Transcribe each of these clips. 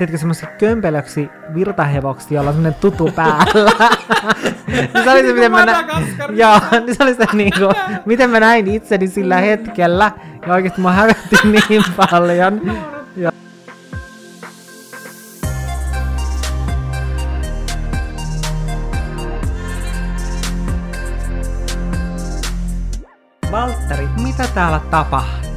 tiedätkö, semmoisia kömpelöksi virtahevoksi, jolla on semmoinen tutu päällä. niin se oli se, miten mä, nä- Joo, niin se oli se niinku, miten mä näin itseni sillä hetkellä. Ja oikeesti mä hävetti niin paljon. Ja Valtteri, mitä täällä tapahtuu?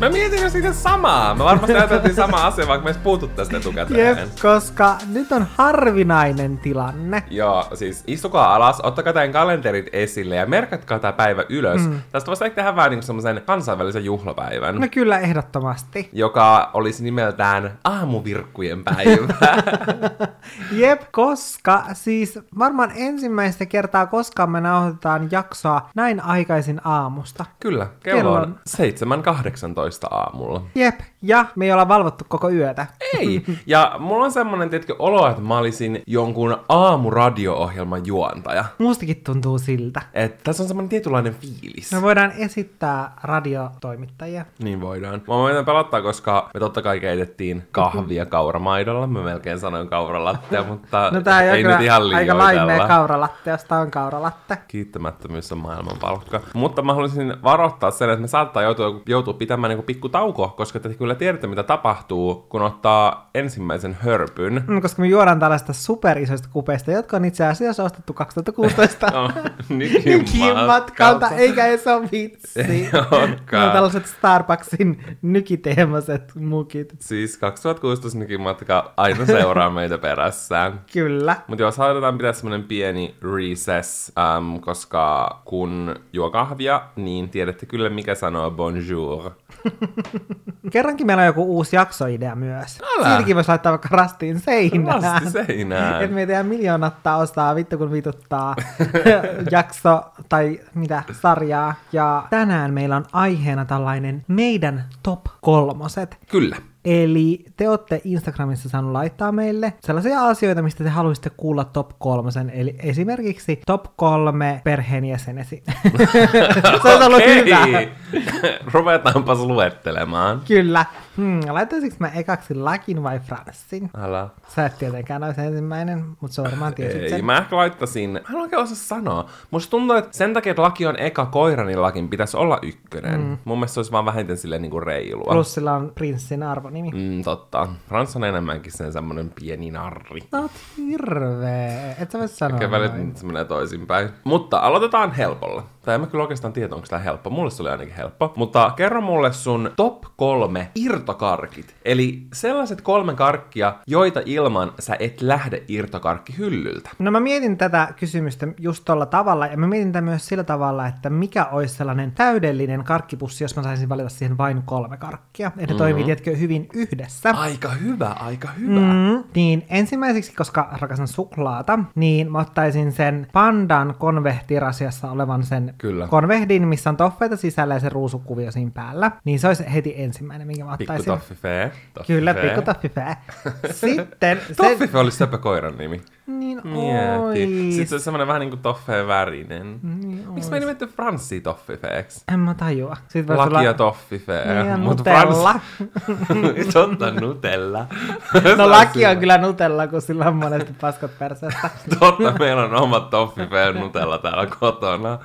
Mä mietin jo siitä samaa. Me varmasti ajateltiin sama asia, vaikka me edes puhuttu tästä etukäteen. Jep, koska nyt on harvinainen tilanne. Joo, siis istukaa alas, ottakaa teidän kalenterit esille ja merkatkaa tämä päivä ylös. Mm. Tästä voisi ehkä tehdä vähän niin semmoisen kansainvälisen juhlapäivän. No kyllä, ehdottomasti. Joka olisi nimeltään aamuvirkkujen päivä. Jep, koska siis varmaan ensimmäistä kertaa koskaan me nauhoitetaan jaksoa näin aikaisin aamusta. Kyllä, kello, kello on 7.18 aamulla. Jep, ja me ei olla valvottu koko yötä. Ei, ja mulla on semmonen tietkö olo, että mä olisin jonkun aamuradio-ohjelman juontaja. Mustakin tuntuu siltä. Että tässä on semmonen tietynlainen fiilis. Me voidaan esittää radiotoimittajia. Niin voidaan. Mä voin pelottaa, koska me totta kai keitettiin kahvia kauramaidolla. Mä melkein sanoin kauralattea, mutta no, tää ei nyt ihan aika laimea kauralatte, josta on kauralatte. Kiittämättömyys on maailman palkka. Mutta mä haluaisin varoittaa sen, että me saattaa joutua, joutua pitämään niin pikku tauko, koska te kyllä tiedätte, mitä tapahtuu, kun ottaa ensimmäisen hörpyn. Mm, koska me juodaan tällaista superisoista kupeista, jotka on itse asiassa ostettu 2016 no, nykimatkalta, eikä edes ole vitsi. no, tällaiset Starbucksin nykiteemaiset mukit. Siis 2016 nykimatka aina seuraa meitä perässään. Kyllä. Mutta jos halutaan pitää semmoinen pieni recess, um, koska kun juo kahvia, niin tiedätte kyllä mikä sanoo bonjour. Kerrankin meillä on joku uusi jaksoidea myös. Älä. Siitäkin voisi laittaa vaikka rastiin seinään. Rasti seinään. Että meitä miljoonattaa ostaa vittu kun vituttaa jakso tai mitä sarjaa. Ja tänään meillä on aiheena tällainen meidän top kolmoset. Kyllä. Eli te olette Instagramissa saanut laittaa meille sellaisia asioita, mistä te haluaisitte kuulla top kolmosen. Eli esimerkiksi top kolme perheenjäsenesi. Se on ollut hyvä. Ruvetaanpas luettelemaan. Kyllä. Hmm, laittaisinko mä ekaksi Lakin vai Franssin? Älä. Sä et tietenkään olisi ensimmäinen, mutta se on varmaan tiesit Ei, sen. mä ehkä laittaisin, mä en oikein osaa sanoa. Musta tuntuu, että sen takia, että Laki on eka koira, niin Lakin pitäisi olla ykkönen. Mm. Mun mielestä se olisi vaan vähintään silleen niin kuin reilua. Plus sillä on prinssin arvonimi. Mm, totta. Frans on enemmänkin sen semmonen pieni narri. Oot hirveä. Et sä voi sanoa Ehkä välit se menee toisinpäin. Mutta aloitetaan helpolla. Tai en mä kyllä oikeastaan tiedä, onko tämä helppo. Mulle se oli ainakin helppo. Mutta kerro mulle sun top kolme irtokarkit. Eli sellaiset kolme karkkia, joita ilman sä et lähde irtokarkkihyllyltä. No mä mietin tätä kysymystä just tuolla tavalla, ja mä mietin tätä myös sillä tavalla, että mikä olisi sellainen täydellinen karkkipussi, jos mä saisin valita siihen vain kolme karkkia. Että ne mm-hmm. toimii, tiedätkö, hyvin yhdessä. Aika hyvä, aika hyvä. Mm, niin ensimmäiseksi, koska rakastan suklaata, niin mä ottaisin sen pandan konvehtirasiassa olevan sen Kyllä. konvehdin, missä on toffeita sisällä ja se ruusukuvio siinä päällä. Niin se olisi heti ensimmäinen, minkä mä ottaisin. Pikku toffifee. Kyllä, pikku toffifee. Sitten... Toffifee olisi sepä koiran nimi. Niin Mieti. Sitten se on semmoinen vähän niin kuin toffeen värinen. Niin Miksi me ei nimetty Franssi toffifeeksi? En mä tajua. Sitten Laki tulla... toffifee. Niin, Mut Nutella. Frans... Totta, Nutella. no laki on kyllä Nutella, kun sillä on monesti paskat perseestä. Totta, meillä on oma toffifee Nutella täällä kotona.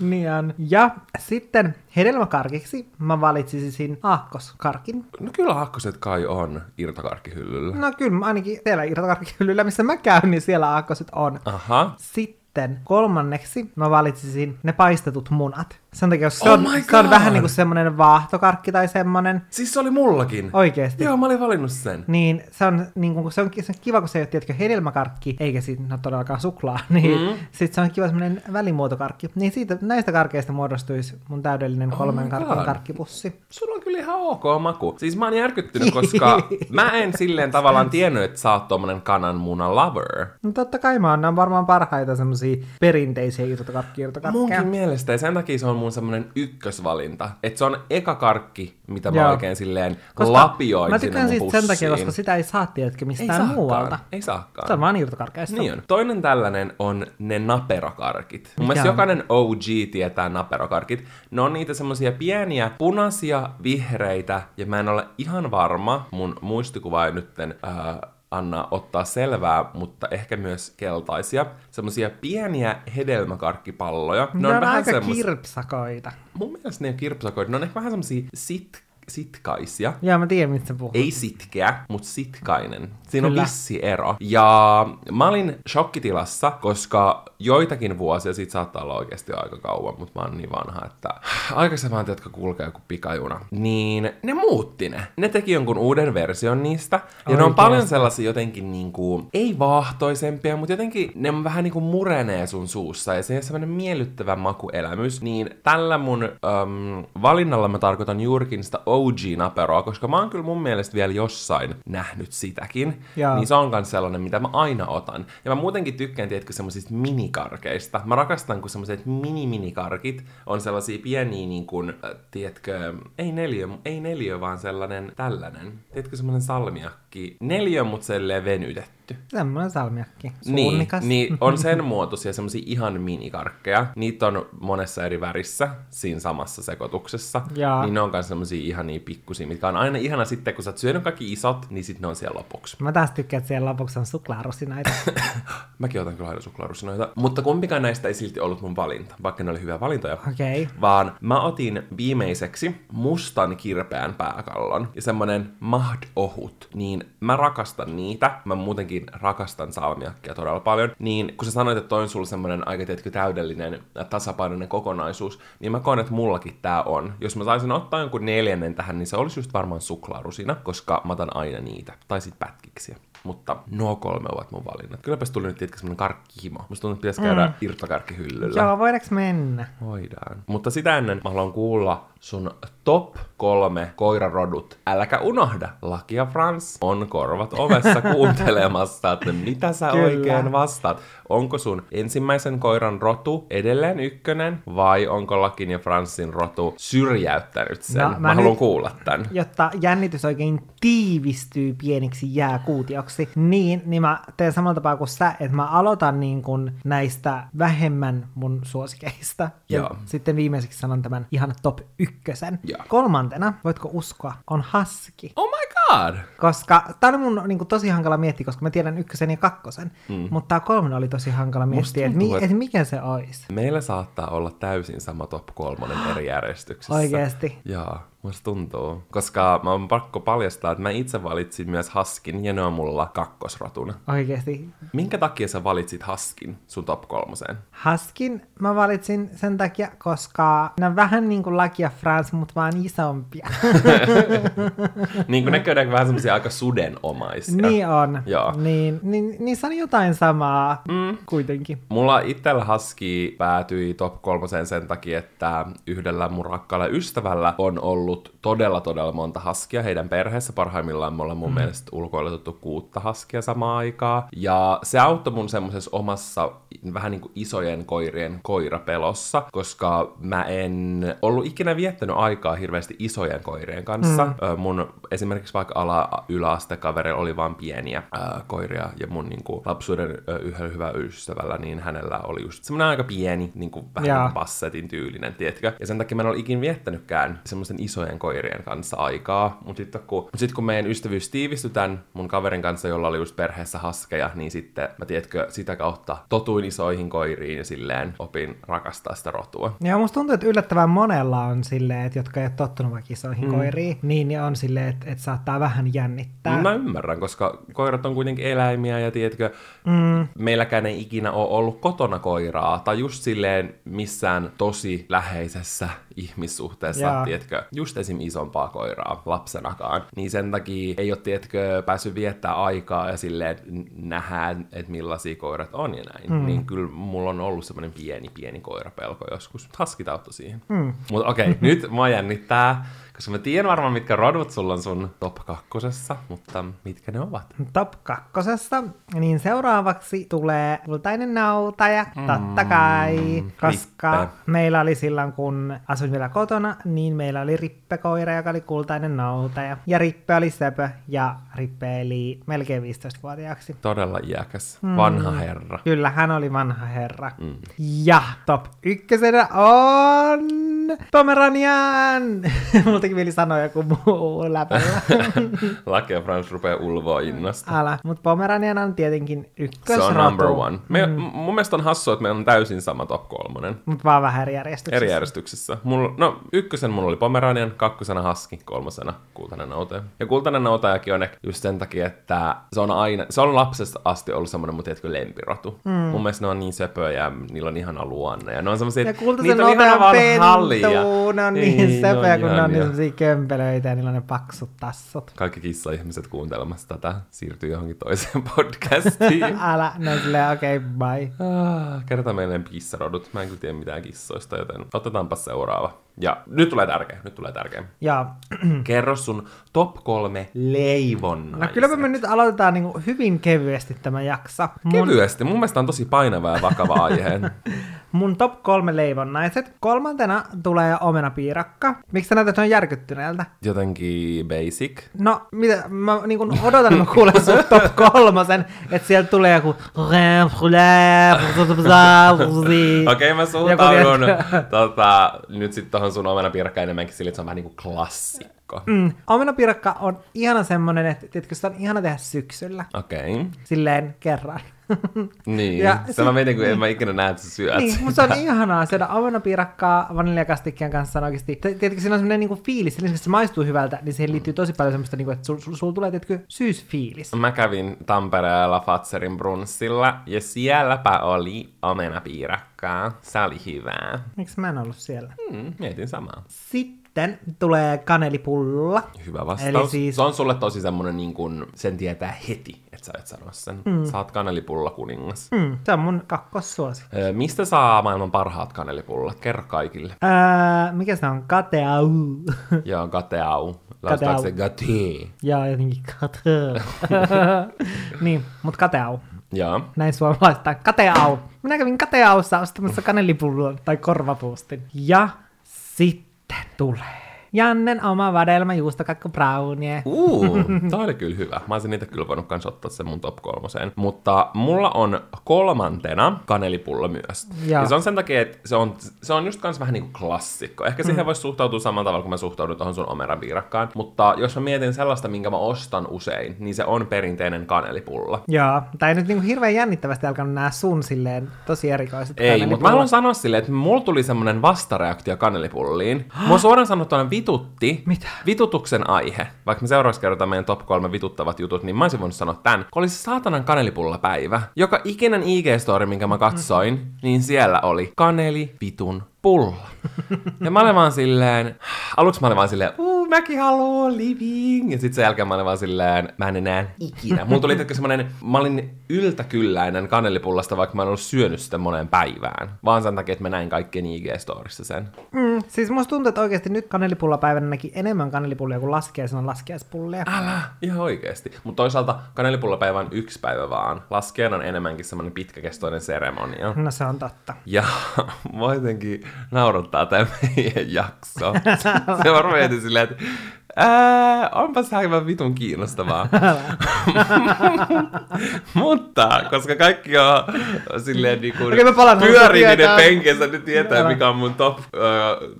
niin on. Ja sitten hedelmäkarkiksi mä valitsisin aakkoskarkin. No kyllä aakkoset kai on irtokarkkihyllyllä. No kyllä, ainakin siellä irtokarkkihyllyllä, missä mä käyn, niin siellä aakkoset on. Aha. Sitten kolmanneksi mä valitsisin ne paistetut munat. Sen takia, jos se, oh on, se on vähän niin kuin semmoinen vaahtokarkki tai semmoinen. Siis se oli mullakin. Oikeesti. Joo, mä olin valinnut sen. Niin, se on, niin kuin, se on, se on kiva, kun se ei ole tiedätkö, hedelmäkarkki, eikä siitä no, todellakaan suklaa. Niin mm. sitten se on kiva semmoinen välimuotokarkki. Niin siitä, näistä karkeista muodostuisi mun täydellinen kolmen oh karkin karkkipussi. Sulla on kyllä ihan ok maku. Siis mä oon järkyttynyt, koska mä en silleen tavallaan tiennyt, että sä oot tommonen kananmunan lover. No totta kai mä oon, on varmaan parhaita semmosia perinteisiä irtokarkki. Munkin mielestä, ja sen takia se on mun semmonen ykkösvalinta. Että se on eka karkki, mitä mä Joo. oikein silleen Koska lapioin Mä tykkään siitä sen takia, koska sitä ei saa tiedätkö ei mistään saakaan, muualta. Ei saakaan. Se on vaan irtokarkeista. Niin on. Toinen tällainen on ne naperokarkit. Mun mielestä jokainen OG tietää naperokarkit. Ne on niitä semmosia pieniä punaisia, vihreitä, ja mä en ole ihan varma, mun muistikuva ei nytten äh, anna ottaa selvää, mutta ehkä myös keltaisia. Semmosia pieniä hedelmäkarkkipalloja. Ne on, aika semmos- kirpsakoita. Mun mielestä ne on kirpsakoita. Ne on ehkä vähän semmosia sit, sitkaisia. Joo, mä tiedän, mistä puhut. Ei sitkeä, mutta sitkainen. Siinä Kyllä. on vissi ero. Ja mä olin shokkitilassa, koska joitakin vuosia, siitä saattaa olla oikeasti aika kauan, mutta mä oon niin vanha, että aikaisemmin jotka kulkee joku pikajuna, niin ne muutti ne. Ne teki jonkun uuden version niistä. Ja ne on paljon sellaisia jotenkin niinku, ei vaahtoisempia, mutta jotenkin ne on vähän niinku murenee sun suussa ja se on semmoinen miellyttävä makuelämys. Niin tällä mun äm, valinnalla mä tarkoitan juurikin sitä OG-naperoa, koska mä oon kyllä mun mielestä vielä jossain nähnyt sitäkin. Jaa. Niin se on myös sellainen, mitä mä aina otan. Ja mä muutenkin tykkään, tiedätkö, semmoisista minikarkeista. Mä rakastan, kun semmoiset mini-minikarkit on sellaisia pieniä, niin kuin, äh, tiedätkö, ei neliö, ei neliö, vaan sellainen tällainen. Tiedätkö, semmoinen salmiakki. Neliö, mutta selleen venytetty. Semmoinen salmiakki. Niin, Suunnikas. niin, on sen muotoisia semmoisia ihan minikarkkeja. Niitä on monessa eri värissä siinä samassa sekoituksessa. Jaa. Niin ne on myös semmoisia ihan niin pikkusia, mitkä on aina ihana sitten, kun sä oot syönyt kaikki isot, niin sitten ne on siellä lopuksi. Mä taas tykkään, että siellä lopuksi on suklaarusinaita. Mäkin otan kyllä aina suklaarusinoita. Mutta kumpikaan näistä ei silti ollut mun valinta, vaikka ne oli hyviä valintoja. Okei. Okay. Vaan mä otin viimeiseksi mustan kirpeän pääkallon ja semmonen mahd ohut. Mä rakastan niitä. Mä muutenkin rakastan salmiakkia todella paljon. Niin kun sä sanoit, että toi on sulla semmonen aika tietkö täydellinen äh, tasapainoinen kokonaisuus, niin mä koen, että mullakin tää on. Jos mä saisin ottaa jonkun neljännen tähän, niin se olisi just varmaan suklaarusina, koska mä otan aina niitä. Tai sit pätkiksiä. Mutta nuo kolme ovat mun valinnat. Kylläpäs tuli nyt tietenkin semmonen karkkihimo. Musta tuntuu, että pitäisi käydä mm. irtokarkkihyllyllä. Joo, voidaanko mennä? Voidaan. Mutta sitä ennen mä haluan kuulla sun top kolme koirarodut. Äläkä unohda, Laki ja Frans on korvat ovessa kuuntelemassa, että mitä sä Kyllä. oikein vastaat. Onko sun ensimmäisen koiran rotu edelleen ykkönen vai onko Lakin ja Fransin rotu syrjäyttänyt sen? No, mä, mä haluan nyt- kuulla tän. Jotta jännitys oikein tiivistyy pieniksi jääkuutioksi, niin, niin mä teen samalla tapaa kuin sä, että mä aloitan niin kuin näistä vähemmän mun suosikeista. Ja Joo. sitten viimeiseksi sanon tämän ihan top ykkösen. Joo. Kolmantena, voitko uskoa, on haski. Oh my god! Koska tää on mun niin kuin, tosi hankala miettiä, koska mä tiedän ykkösen ja kakkosen. Mm. Mutta tää kolmonen oli tosi hankala miettiä, että mi- et mikä se olisi. Meillä saattaa olla täysin sama top kolmonen eri järjestyksessä. Oikeesti. Joo, musta tuntuu. Koska mä oon pakko paljastaa, että mä itse valitsin myös Haskin ja ne on mulla kakkosrotuna. Oikeesti. Minkä takia sä valitsit Haskin sun top kolmoseen? Haskin mä valitsin sen takia, koska ne on vähän niin kuin Lucky ja France, mutta vaan isompia. niin kuin ne käydään vähän semmosia aika sudenomaisia. niin on. Joo. Niin, niin, niissä on jotain samaa mm. kuitenkin. Mulla itsellä Husky päätyi top kolmoseen sen takia, että yhdellä mun rakkaalla ystävällä on ollut todella todella monta haskia heidän perheessä. Parhaimmillaan me ollaan mun mm. mielestä ulkoilutettu kuutta haskia samaan aikaan. Ja se auttoi mun semmoisessa omassa vähän niin kuin isojen koirien koirapelossa, koska mä en ollut ikinä viettänyt aikaa hirveästi isojen koirien kanssa. Mm. Mun esimerkiksi vaikka ala yläastekaverilla oli vain pieniä ää, koiria ja mun niin kuin, lapsuuden ö, yhdellä hyvä ystävällä, niin hänellä oli just semmoinen aika pieni, niin kuin, vähän Jaa. niin kuin bassetin tyylinen, tiedätkö? Ja sen takia mä en ole ikin viettänytkään semmoisten isojen koirien kanssa aikaa. Mutta sitten kun, mut sit kun meidän ystävyys tiivistyi tämän mun kaverin kanssa, jolla oli just perheessä haskeja, niin sitten mä tiedätkö, sitä kautta totuin isoihin koiriin ja silleen opin rakastaa sitä rotua. Ja musta tuntuu, että yllättävän monella on silleen, että jotka ei ole tottunut vaikka isoihin mm. koiriin, niin ne on silleen, että, että saattaa vähän jännittää. Mä ymmärrän, koska koirat on kuitenkin eläimiä ja tiedätkö, mm. meilläkään ei ikinä ole ollut kotona koiraa tai just silleen missään tosi läheisessä ihmissuhteessa, Jaa. tiedätkö, just esim. isompaa koiraa lapsenakaan, niin sen takia ei ole, tietkö, päässyt viettää aikaa ja silleen nähdään, että millaisia koirat on ja näin. Mm. Niin kyllä mulla on ollut semmoinen pieni, pieni koirapelko joskus. Haskit auttoi siihen. Mm. Mutta okei, okay, nyt mä jännittää koska mä tiedän varmaan, mitkä rodut sulla on sun top kakkosessa, mutta mitkä ne ovat? Top kakkosessa, niin seuraavaksi tulee kultainen nautaja, mm, totta kai, koska rippe. meillä oli silloin, kun asuin vielä kotona, niin meillä oli rippekoira, joka oli kultainen nautaja. Ja rippe oli söpö, ja rippe eli melkein 15-vuotiaaksi. Todella iäkäs, mm. vanha herra. Kyllä, hän oli vanha herra. Mm. Ja top ykkösenä on Pomeranian! Multa teki mieli sanoa joku muu läpällä. Lake ja Frans rupeaa ulvoa innosta. Älä, mutta Pomeranian on tietenkin ykkösrotu. Se on number one. Me, mm. Mun mielestä on hassua, että meillä on täysin sama top kolmonen. Mutta vaan vähän eri järjestyksessä. Eri järjestyksessä. Mulla, no, ykkösen mulla oli Pomeranian, kakkosena Husky, kolmosena Kultainen Nautaja. Ja Kultainen Nautajakin on just sen takia, että se on aina, se on lapsesta asti ollut semmoinen mun tiedätkö lempirotu. Mm. Mun mielestä ne on niin söpöjä ja niillä on ihana luonne. Ja ne on semmoisia, niitä on ihana vaan hallia. Ne on niin, niin söpöjä, kun ne on niin semmoisia kömpelöitä ja niillä on ne paksut tassut. Kaikki kissa-ihmiset kuuntelemassa tätä siirtyy johonkin toiseen podcastiin. Älä, no silleen, okei, okay, bye. Ah, kerrotaan meille kissarodut. Mä en kyllä tiedä mitään kissoista, joten otetaanpa seuraava. Ja nyt tulee tärkeä, nyt tulee tärkeä. Ja. Kerro sun top kolme leivon. No kylläpä me nyt aloitetaan niin hyvin kevyesti tämä jakso. Mun... Kevyesti? Mun mielestä on tosi painava ja vakava aihe. Mun top kolme leivonnaiset. Kolmantena tulee omenapiirakka. Miksi sä näytät on järkyttyneeltä? Jotenkin basic. No, mitä? Mä niin kun odotan, että mä kuulen sun top kolmosen, että sieltä tulee joku... Okei, okay, mä suhtaudun tota, nyt sitten tohon sun omenapiirakka enemmänkin sille, että se on vähän niin kuin klassikko. Mm. Omenapiirakka on ihana semmonen, että, että se on ihana tehdä syksyllä. Okei. Okay. Silleen kerran. niin, ja se mietin, kun en mä ikinä näe, että sä syöt Niin, mutta se on ihanaa syödä omenapiirakkaa vaniljakastikkeen kanssa on oikeasti. Tietenkin siinä on semmoinen niinku fiilis, että se maistuu hyvältä, niin siihen liittyy tosi paljon semmoista, niinku, että sulla sul, sul tulee tietenkin syysfiilis. Mä kävin Tampereella Fatserin brunssilla ja sielläpä oli omenapiirakkaa. Se oli hyvää. Miksi mä en ollut siellä? Hmm, mietin samaa. Sitten sitten tulee kanelipulla. Hyvä vastaus. Eli siis... Se on sulle tosi semmonen, niin kun, sen tietää heti, että sä et sano sen. Mm. Sä oot kanelipulla kuningas. Mm, se on mun kakkossuosi. Öö, mistä saa maailman parhaat kanelipullat? Kerro kaikille. Öö, mikä se on? Kateau. Joo, kateau. Lausutaanko se gate? Joo, jotenkin kate. niin, mut kateau. Joo. Näin suomalaista. Kateau. Minä kävin kateaussa ostamassa kanelipullon tai korvapuustin. Ja sitten sitten tulee. Jannen oma vadelma juustokakku brownie. Uu, tää oli kyllä hyvä. Mä olisin niitä kyllä voinut kans ottaa sen mun top kolmoseen. Mutta mulla on kolmantena kanelipullo myös. Ja, ja se on sen takia, että se on, se on just kans vähän niinku klassikko. Ehkä siihen mm. voisi suhtautua samalla tavalla kuin mä suhtaudun tuohon sun omeraviirakkaan. Mutta jos mä mietin sellaista, minkä mä ostan usein, niin se on perinteinen kanelipulla. Joo, tai nyt niinku hirveän jännittävästi alkanut nää sun silleen tosi erikoiset Ei, mutta mä haluan sanoa silleen, että mulla tuli semmonen vastareaktio kanelipulliin. Mua suoraan sanottuna vitutti Mitä? vitutuksen aihe, vaikka me seuraavaksi kerrotaan meidän top kolme vituttavat jutut, niin mä olisin voinut sanoa tämän, kun oli se saatanan kanelipullapäivä. Joka ikinen IG-story, minkä mä katsoin, mm. niin siellä oli kaneli vitun pulla. Ja mä olin vaan silleen, aluksi mä olin vaan silleen, uu, mäkin haluan living. Ja sitten sen jälkeen mä olin vaan silleen, mä en enää ikinä. Mulla tuli semmonen, mä olin yltäkylläinen kanelipullasta, vaikka mä en ollut syönyt sitä moneen päivään. Vaan sen takia, että mä näin kaikkien IG-storissa sen. Mm, siis musta tuntuu, että oikeasti nyt kanelipullapäivänä näki enemmän kanelipullia kuin laskiaisena laskiaispullia. Älä, ihan oikeasti. Mutta toisaalta kanelipullapäivä on yksi päivä vaan. Laskiainen on enemmänkin semmonen pitkäkestoinen seremonia. No se on totta. Ja mä jotenkin naurattaa tämä meidän jakso. Se varmaan mietin silleen, että Ää, onpas aivan vitun kiinnostavaa. Mutta, koska kaikki on silleen niin kuin okay, pyörii niiden penkissä, niin tietää mikä on mun top uh,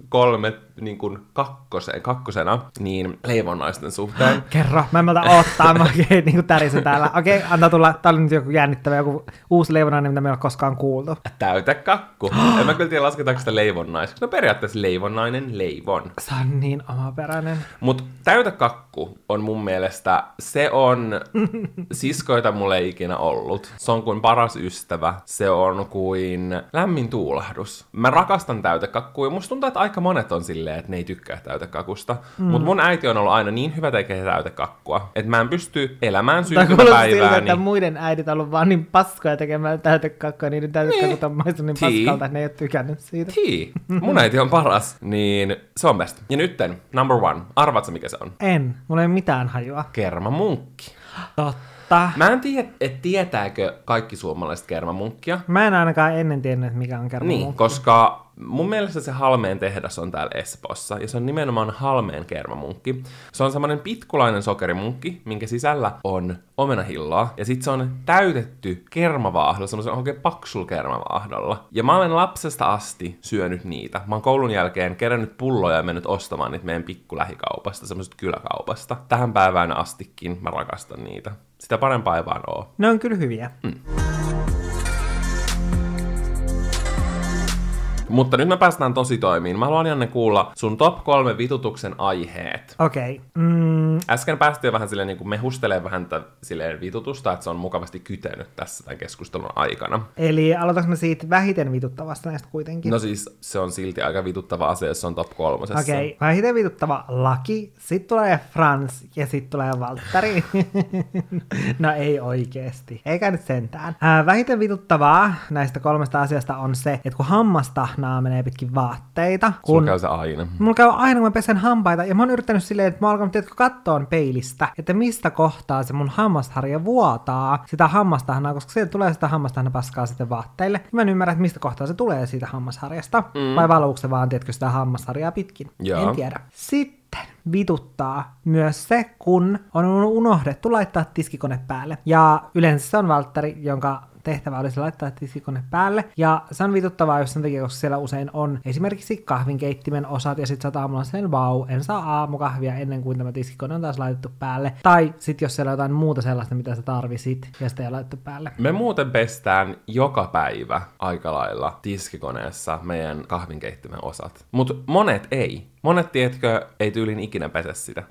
kolme niin kuin kakkose, kakkosena, niin leivonnaisten suhteen. Kerro, mä en malta ottaa, mä oikein niin tärisen täällä. Okei, okay, antaa tulla, tää oli nyt joku jännittävä, joku uusi leivonnainen, mitä me ei ole koskaan kuultu. kakku. en mä kyllä tiedä, lasketaanko sitä leivonnaiseksi. No periaatteessa leivonnainen leivon. Se on niin omaperäinen. Mut kakku on mun mielestä, se on siskoita mulle ei ikinä ollut. Se on kuin paras ystävä. Se on kuin lämmin tuulahdus. Mä rakastan täytekakkua ja musta tuntuu, että aika monet on silleen, että ne ei tykkää täytekakusta. Mm. Mutta mun äiti on ollut aina niin hyvä tekee täytekakkua, että mä en pysty elämään siltä, syntymäpäivääni. että muiden äidit on ollut vaan niin paskoja tekemään täytekakkua, niin täytekakut on maistunut niin Tii. paskalta, että ne ei ole tykännyt siitä. Hii, mun äiti on paras. Niin se on best. Ja nytten, number one. Arvaat sä mikä se on? En, mulla ei ole mitään hajua. Kermamunkki. Totta. Mä en tiedä, että tietääkö kaikki suomalaiset kermamunkkia. Mä en ainakaan ennen tiennyt, mikä on kerma Niin, koska mun mielestä se Halmeen tehdas on täällä Espoossa, ja se on nimenomaan Halmeen kermamunkki. Se on semmoinen pitkulainen sokerimunkki, minkä sisällä on omenahilloa, ja sitten se on täytetty kermavaahdolla, semmoisen oikein paksul kermavaahdolla. Ja mä olen lapsesta asti syönyt niitä. Mä oon koulun jälkeen kerännyt pulloja ja mennyt ostamaan niitä meidän pikkulähikaupasta, semmoisesta kyläkaupasta. Tähän päivään astikin mä rakastan niitä. Sitä parempaa ei vaan oo. Ne on kyllä hyviä. Mm. Mutta nyt me päästään tosi toimiin. Mä haluan Janne kuulla sun top kolme vitutuksen aiheet. Okei. Okay. Mm, Äsken päästiin jo vähän silleen niin kuin mehustelemaan vähän tätä silleen vitutusta, että se on mukavasti kytenyt tässä tämän keskustelun aikana. eli aloitaks me siitä vähiten vituttavasta näistä kuitenkin? No siis se on silti aika vituttava asia, jos se on top kolmosessa. Okei, okay. vähiten vituttava Laki, sit tulee Frans ja sit tulee Valtteri. no ei oikeesti, eikä nyt sentään. Ää, vähiten vituttavaa näistä kolmesta asiasta on se, että kun hammastahnaa menee pitkin vaatteita, Sulla kun käy se aina. Mulla käy aina, kun mä pesen hampaita, ja mä oon yrittänyt silleen, että mä oon alkanut tiedätkö, kattoon peilistä, että mistä kohtaa se mun hammasharja vuotaa sitä hammastahnaa, koska sieltä tulee sitä hammastahnapaskaa sitten vaatteille. Mä en ymmärrä, että mistä kohtaa se tulee siitä hammasharjasta, mm. vai valuuko se vaan, tiedätkö, sitä hammasharjaa pitkin. Joo. En tiedä. Sitten vituttaa myös se, kun on unohdettu laittaa tiskikone päälle. Ja yleensä se on Valtteri, jonka tehtävä olisi laittaa tiskikone päälle. Ja se on vituttavaa, jos sen takia, koska siellä usein on esimerkiksi kahvinkeittimen osat, ja sitten sä oot aamulla sen vau, en saa aamukahvia ennen kuin tämä tiskikone on taas laitettu päälle. Tai sitten jos siellä on jotain muuta sellaista, mitä sä tarvisit, ja sitä ei laitettu päälle. Me muuten pestään joka päivä aika lailla tiskikoneessa meidän kahvinkeittimen osat. Mutta monet ei. Monet, tiedätkö, ei tyylin ikinä pese sitä.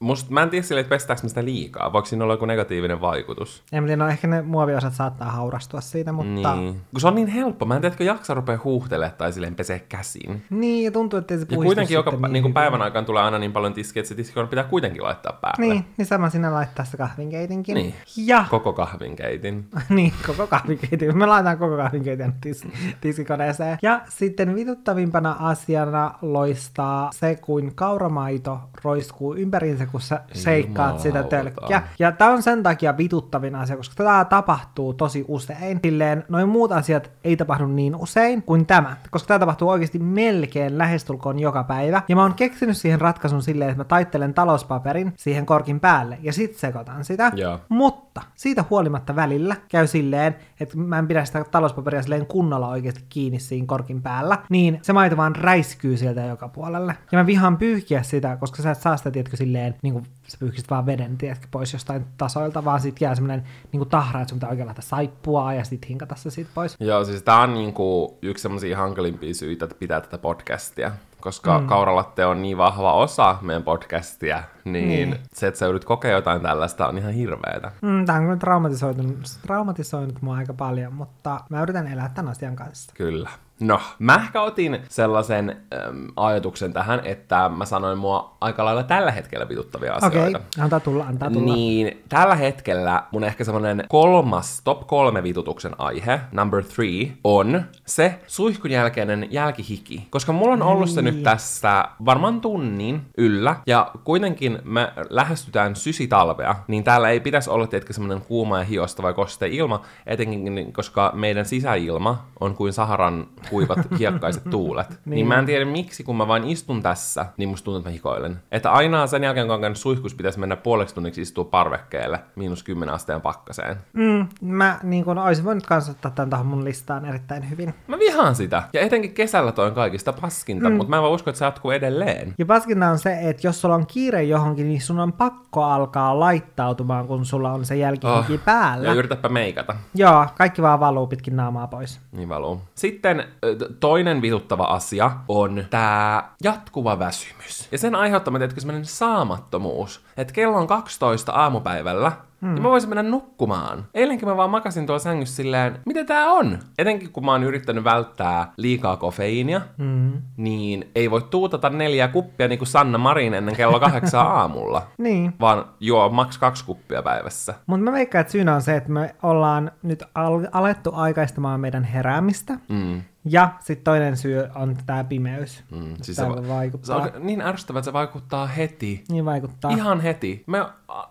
Musta, mä en tiedä sille, että pestääkö me sitä liikaa. Voiko siinä olla joku negatiivinen vaikutus? En mä tiedä, no ehkä ne muoviosat saattaa haurastua siitä, mutta... Niin, Niin. Kun se on niin helppo. Mä en tiedä, että jaksa rupea huuhtelemaan tai silleen pesee käsin. niin ja tuntuu, että se Ja kuitenkin joka niin kuin hyvin. päivän aikaan tulee aina niin paljon tiskiä, että se tiskikone pitää kuitenkin laittaa päälle. Niin, niin sama sinä laittaa sitä kahvinkeitinkin. Niin. Ja Koko kahvinkeitin. niin, koko kahvinkeitin. Me laitetaan koko kahvinkeitin tis- tiskikoneeseen. Ja sitten vituttavimpana asiana loistaa se, kuin kauramaito roiskuu ympäriinsä, kun sä seikkaat sitä Jumalauta. tölkkiä. Ja tää on sen takia vituttavin asia, koska tämä tapahtuu tosi usein. Silleen, noin muut asiat ei tapahdu niin usein kuin tämä, koska tämä tapahtuu oikeasti melkein lähestulkoon joka päivä. Ja mä oon keksinyt siihen ratkaisun silleen, että mä taittelen talouspaperin siihen korkin päälle ja sit sekoitan sitä. Joo. Mutta siitä huolimatta välillä käy silleen, että mä en pidä sitä talouspaperia silleen kunnolla oikeasti kiinni siinä korkin päällä, niin se maito vaan räiskyy sieltä joka puolelle. Ja mä vihaan pyyhkiä sitä, koska sä et saa sitä, tiedätkö, silleen, niin kuin sä pyyhkisit vaan veden, tiedätkö, pois jostain tasoilta, vaan sit jää semmonen niin kuin tahra, että sun pitää oikein laittaa saippua ja sit hinkata se siitä pois. Joo, siis tää on niinku yksi semmosia hankalimpia syitä, että pitää tätä podcastia. Koska mm. kauralatte on niin vahva osa meidän podcastia, niin, Niin. se, että sä joudut kokea jotain tällaista, on ihan hirveetä. Mm, tää on kyllä traumatisoinut, traumatisoinut mua aika paljon, mutta mä yritän elää tämän asian kanssa. Kyllä. No, mä ehkä otin sellaisen äm, ajatuksen tähän, että mä sanoin mua aika lailla tällä hetkellä vituttavia Okei, asioita. okay. antaa tulla, antaa tulla. Niin, tällä hetkellä mun ehkä semmonen kolmas, top kolme vitutuksen aihe, number three, on se suihkun jälkeinen jälkihiki. Koska mulla on ollut se Niin. nyt tässä varmaan tunnin yllä, ja kuitenkin me lähestytään sysitalvea, niin täällä ei pitäisi olla tietenkin semmonen kuuma ja hiosta vai koste ilma, etenkin koska meidän sisäilma on kuin Saharan kuivat hiekkaiset tuulet. niin. niin mä en tiedä miksi, kun mä vain istun tässä, niin musta tuntuu, että mä hikoilen. Että aina sen jälkeen, kun on käynyt suihkus, pitäisi mennä puoleksi tunniksi istua parvekkeelle miinus 10 asteen pakkaseen. Mm, mä niin kun, olisin voinut kanssa ottaa tämän tuohon mun listaan erittäin hyvin. Mä vihaan sitä. Ja etenkin kesällä toi on kaikista paskinta, mm. mutta mä en vaan usko, että se jatkuu edelleen. Ja paskinta on se, että jos sulla on kiire johonkin, niin sun on pakko alkaa laittautumaan, kun sulla on se jälkihiki oh, päällä. Ja yritäpä meikata. Joo, kaikki vaan valuu pitkin naamaa pois. Niin valuu. Sitten toinen vituttava asia on tämä jatkuva väsymys. Ja sen aiheuttama, että semmoinen saamattomuus, että kello on 12 aamupäivällä, Hmm. Ja mä voisin mennä nukkumaan. Eilenkin mä vaan makasin tuolla sängyssä silleen, mitä tää on? Etenkin kun mä oon yrittänyt välttää liikaa kofeiinia, hmm. niin ei voi tuutata neljä kuppia niin kuin Sanna Marin ennen kello kahdeksan aamulla. Niin. Vaan juo maks kaksi kuppia päivässä. Mutta mä veikkaan, että syynä on se, että me ollaan nyt al- alettu aikaistamaan meidän heräämistä. Mm. Ja sitten toinen syy on tämä pimeys. Mm. Siis se, va- se vaikuttaa. on niin ärsyttävää, että se vaikuttaa heti. Niin vaikuttaa. Ihan heti. Me,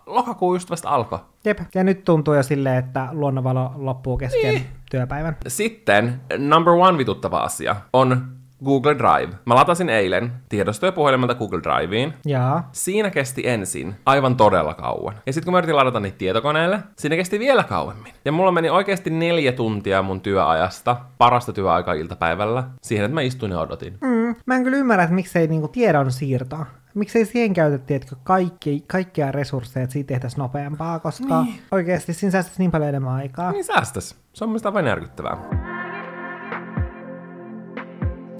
lokakuu just vasta alkoi. Jep. Ja nyt tuntuu jo silleen, että luonnonvalo loppuu kesken Niin. työpäivän. Sitten number one vituttava asia on Google Drive. Mä latasin eilen tiedostoja puhelimelta Google Driveen. Jaa. Siinä kesti ensin aivan todella kauan. Ja sitten kun mä yritin ladata niitä tietokoneelle, siinä kesti vielä kauemmin. Ja mulla meni oikeasti neljä tuntia mun työajasta, parasta työaikaa iltapäivällä, siihen, että mä istuin ja odotin. Mm, mä en kyllä ymmärrä, että miksei niinku tiedon siirtoa. Miksei siihen käytetty, että kaikki, kaikkia resursseja, että siitä tehtäisiin nopeampaa, koska niin. oikeasti siinä säästäisi niin paljon enemmän aikaa. Niin säästäs. Se on mielestäni vain järkyttävää.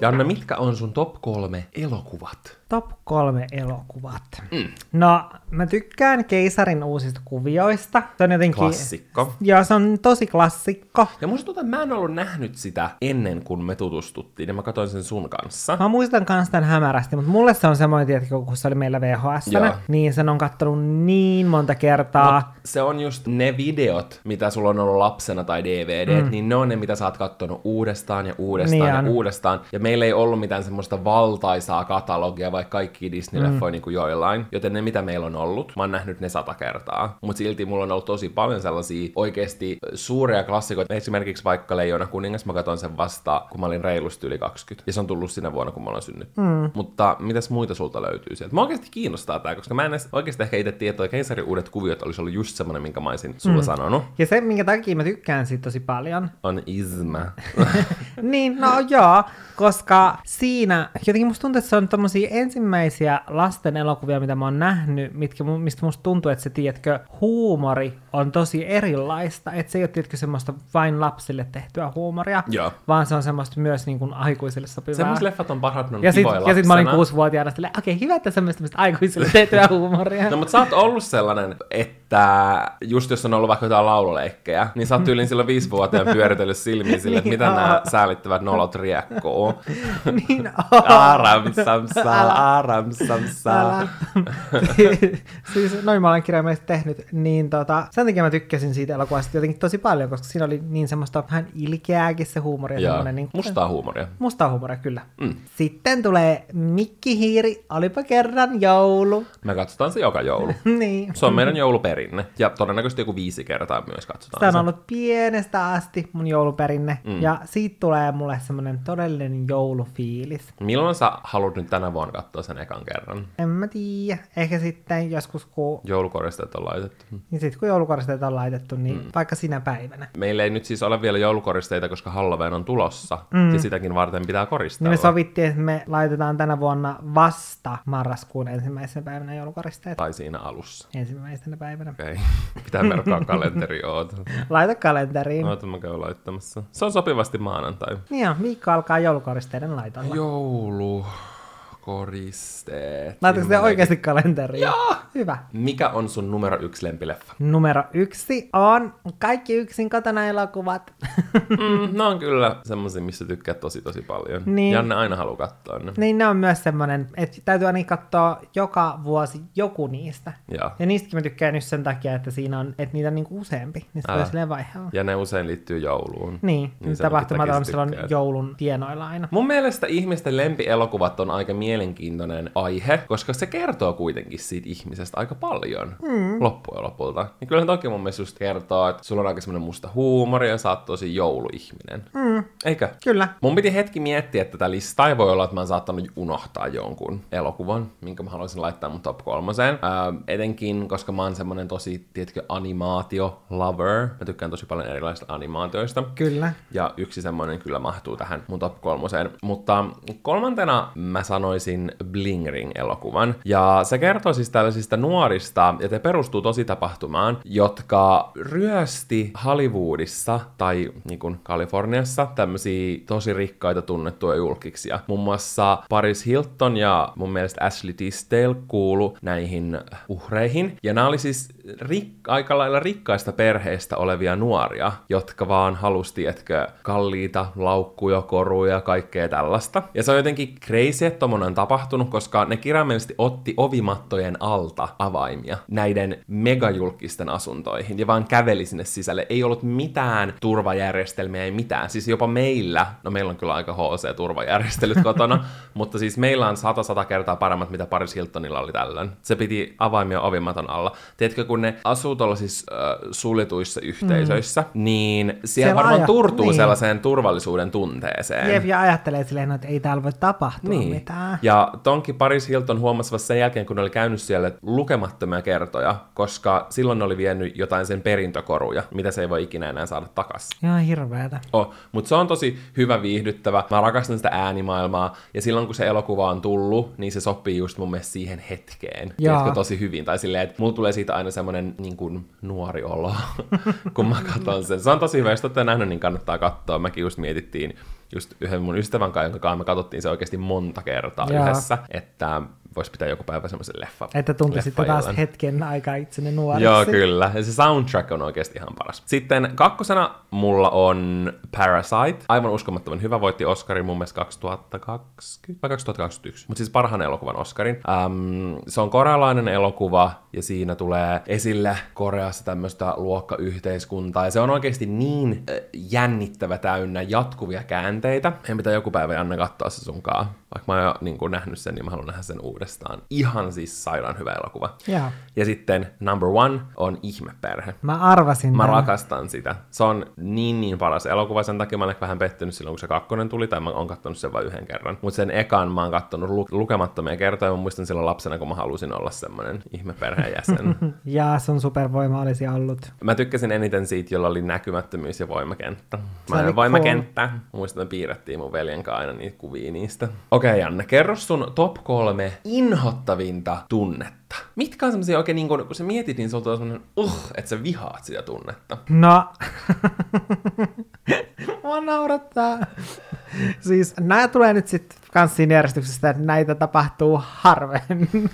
Janne, mitkä on sun top kolme elokuvat? Top kolme elokuvat. Mm. No, mä tykkään Keisarin uusista kuvioista. Se on jotenkin... Klassikko. Joo, se on tosi klassikko. Ja musta tuntuu, että mä en ollut nähnyt sitä ennen kuin me tutustuttiin, ja mä katsoin sen sun kanssa. Mä muistan kans tämän hämärästi, mutta mulle se on semmoinen, tiedätkö, kun se oli meillä VHS, niin sen on kattonut niin monta kertaa. Mut se on just ne videot, mitä sulla on ollut lapsena tai DVD, mm. niin ne on ne, mitä sä oot kattonut uudestaan ja uudestaan Niin ja on. uudestaan. Ja meillä ei ollut mitään semmoista valtaisaa katalogia, vaikka kaikki Disney-leffoja mm. niin kuin joillain. Joten ne, mitä meillä on ollut, mä oon nähnyt ne sata kertaa. Mutta silti mulla on ollut tosi paljon sellaisia oikeasti suuria klassikoita. Esimerkiksi vaikka Leijona kuningas, mä katsoin sen vasta, kun mä olin reilusti yli 20. Ja se on tullut sinä vuonna, kun mä olen synnyt. Mm. Mutta mitäs muita sulta löytyy sieltä? Mä oikeasti kiinnostaa tää, koska mä en edes oikeasti ehkä itse tiedä, että Keisarin uudet kuviot olisi ollut just semmonen, minkä mä olisin sulla mm. sanonut. Ja se, minkä takia mä tykkään siitä tosi paljon, On Isma. niin, no joo, koska siinä, jotenkin musta tuntuu, että se on tommosia ensimmäisiä lasten elokuvia, mitä mä oon nähnyt, mitkä, mistä musta tuntuu, että se, tiedätkö, huumori on tosi erilaista, että se ei ole, tiedätkö, semmoista vain lapsille tehtyä huumoria, Joo. vaan se on semmoista myös niin kuin aikuisille sopivaa. Semmoiset leffat on parhaat, on ja sitten kivoja ja sit mä olin kuusivuotiaana silleen, okei, okay, hyvä, että semmoista tämmöistä aikuisille tehtyä huumoria. No mutta sä oot ollut sellainen, että just jos on ollut vaikka jotain laululeikkejä, niin sä oot tyyliin silloin viisivuotiaan pyöritellyt silmiin sille, että Niin mitä on. nämä säällittävät nolot riekkuu. niin on. Aram samsa, Älä. Aram samsa. Älä. siis noin mä olen kirjaimellisesti tehnyt, niin tota, sen takia mä tykkäsin siitä elokuvasta jotenkin tosi paljon, koska siinä oli niin semmoista vähän ilkeääkin se huumori. ja Niin, mustaa huumoria. mustaa huumoria, kyllä. Mm. Sitten tulee Mikki Hiiri, olipa kerran joulu. Me katsotaan se joka joulu. niin. Se on meidän jouluperinne. Ja todennäköisesti joku viisi kertaa myös katsotaan Se on se. ollut pienestä asti mun jouluperinne, mm. ja siitä tulee mulle semmoinen todellinen joulufiilis. Milloin sä haluat nyt tänä vuonna katsoa sen ekan kerran? En mä tiedä, ehkä sitten joskus kun, Joulukoristeet on laitettu. niin sit kun joulukoristeet on laitettu, niin mm. vaikka sinä päivänä. Meillä ei nyt siis ole vielä joulukoristeita, koska Halloween on tulossa. Mm. Ja sitäkin varten pitää Niin koristella. me sovittiin, että me laitetaan tänä vuonna vasta marraskuun ensimmäisenä päivänä joulukoristeet. Tai siinä alussa. Ensimmäisenä päivänä. Okei. Okay. Pitää merkkaa kalenteri, oota. Laita kalenteriin. Oota, mä käyn laittamassa. Se on sopivasti maanantai. Niin on, viikko alkaa joulukoristeiden laitolla. Joulu. Koristeet. Laitatko te oikeasti kalenteriin? Joo. Hyvä. Mikä on sun numero yksi lempileffa? Numero yksi on kaikki yksin kotona elokuvat. Mm, ne on kyllä semmosia, missä tykkää tosi tosi paljon. Niin. Janne aina haluaa katsoa ne. niin ne on myös semmonen, että täytyy aina katsoa joka vuosi joku niistä. Ja. Ja niistäkin mä tykkään nyt sen takia, että siinä on, että niitä on niinku useampi. Niin se Älä. voi silleen vaihella. ja ne usein liittyy jouluun. Niin, niin tapahtumat on silloin joulun tienoilla aina. Mun mielestä ihmisten lempielokuvat on aika mielenkiintoinen aihe, koska se kertoo kuitenkin siitä ihmisestä aika paljon mm. loppujen lopulta. Ja kyllä se toki mun mielestä just kertoo, että sulla on aika semmoinen musta huumori ja sä oot tosi jouluihminen. Mm. Eikö? Kyllä. Mun piti hetki miettiä tätä listaa, ei voi olla, että mä oon saattanut unohtaa jonkun elokuvan, minkä mä haluaisin laittaa mun top kolmoseen. Ää, etenkin, koska mä oon semmonen tosi, tiedätkö, animaatio-lover. Mä tykkään tosi paljon erilaisista animaatioista. Kyllä. Ja yksi semmoinen kyllä mahtuu tähän mun top kolmoseen. Mutta kolmantena mä sanoisin Bling Ring-elokuvan. Ja se kertoo siis tällaisista nuorista, ja te perustuu tosi tapahtumaan, jotka ryösti Hollywoodissa tai niin kuin Kaliforniassa tämmöisiä tosi rikkaita tunnettuja julkiksia. Muun muassa Paris Hilton ja mun mielestä Ashley Tisdale kuulu näihin uhreihin. Ja nämä oli siis rik- aika lailla rikkaista perheistä olevia nuoria, jotka vaan halusti, etkö kalliita laukkuja, koruja, kaikkea tällaista. Ja se on jotenkin crazy, että on tapahtunut, koska ne kirjaimellisesti otti ovimattojen alta avaimia näiden megajulkisten asuntoihin ja vaan käveli sinne sisälle. Ei ollut mitään turvajärjestelmiä, ei mitään. Siis jopa meillä, no meillä on kyllä aika HC-turvajärjestelyt kotona, mutta siis meillä on sata sata kertaa paremmat, mitä Paris Hiltonilla oli tällöin. Se piti avaimia ovimaton alla. Tiedätkö, kun ne asuu tuollaisissa äh, suljetuissa yhteisöissä, mm. niin siellä, siellä varmaan ajat... turtuu niin. sellaiseen turvallisuuden tunteeseen. Jep, ja ajattelee silleen, että ei täällä voi tapahtua niin. mitään. Ja tonkin Paris Hilton huomasi vasta sen jälkeen, kun ne oli käynyt siellä lukemattomia kertoja, koska silloin ne oli vienyt jotain sen perintökoruja, mitä se ei voi ikinä enää saada takaisin. Joo, hirveätä. Oh, mutta se on tosi hyvä viihdyttävä. Mä rakastan sitä äänimaailmaa, ja silloin kun se elokuva on tullut, niin se sopii just mun mielestä siihen hetkeen. Tiedätkö, tosi hyvin. Tai silleen, että mulla tulee siitä aina semmoinen niin kuin nuori olo, kun mä katson sen. Se on tosi hyvä, jos olette nähnyt, niin kannattaa katsoa. Mäkin just mietittiin just yhden mun ystävän kanssa, jonka kanssa me katsottiin se oikeasti monta kertaa Jaa. yhdessä, että voisi pitää joku päivä semmoisen leffa. Että sitten taas hetken aikaa itsenne nuoreksi. Joo, kyllä. Ja se soundtrack on oikeasti ihan paras. Sitten kakkosena mulla on Parasite. Aivan uskomattoman hyvä. Voitti Oscarin mun mielestä 2020 vai 2021. Mutta siis parhaan elokuvan Oscarin. Um, se on korealainen elokuva ja siinä tulee esille Koreassa tämmöistä luokkayhteiskuntaa. Ja se on oikeasti niin jännittävä täynnä jatkuvia käänteitä. En pitää joku päivä Janne katsoa se sunkaan. Vaikka mä oon jo niin nähnyt sen, niin mä haluan nähdä sen uudestaan uudestaan. Ihan siis sairaan hyvä elokuva. Ja, ja sitten number one on Ihmeperhe. Mä arvasin. Mä tämän. rakastan sitä. Se on niin niin paras elokuva, sen takia mä olen vähän pettynyt silloin, kun se kakkonen tuli, tai mä oon kattonut sen vain yhden kerran. Mutta sen ekan mä oon kattonut lu- lukemattomia kertoja, mä muistan silloin lapsena, kun mä halusin olla semmoinen ihmeperheenjäsen. ja sun supervoima olisi ollut. Mä tykkäsin eniten siitä, jolla oli näkymättömyys ja voimakenttä. Mä en voimakenttä. Cool. Muistan, että piirrettiin mun veljen kanssa aina niitä kuvia niistä. Okei, okay, Janne, kerro sun top kolme inhottavinta tunnetta? Mitkä on semmoisia oikein, niin kun, kun sä mietit, niin se on semmoinen, uh, että sä vihaat sitä tunnetta. No, mua naurattaa. Siis nämä tulee nyt sitten kans siinä järjestyksessä, että näitä tapahtuu harvemmin.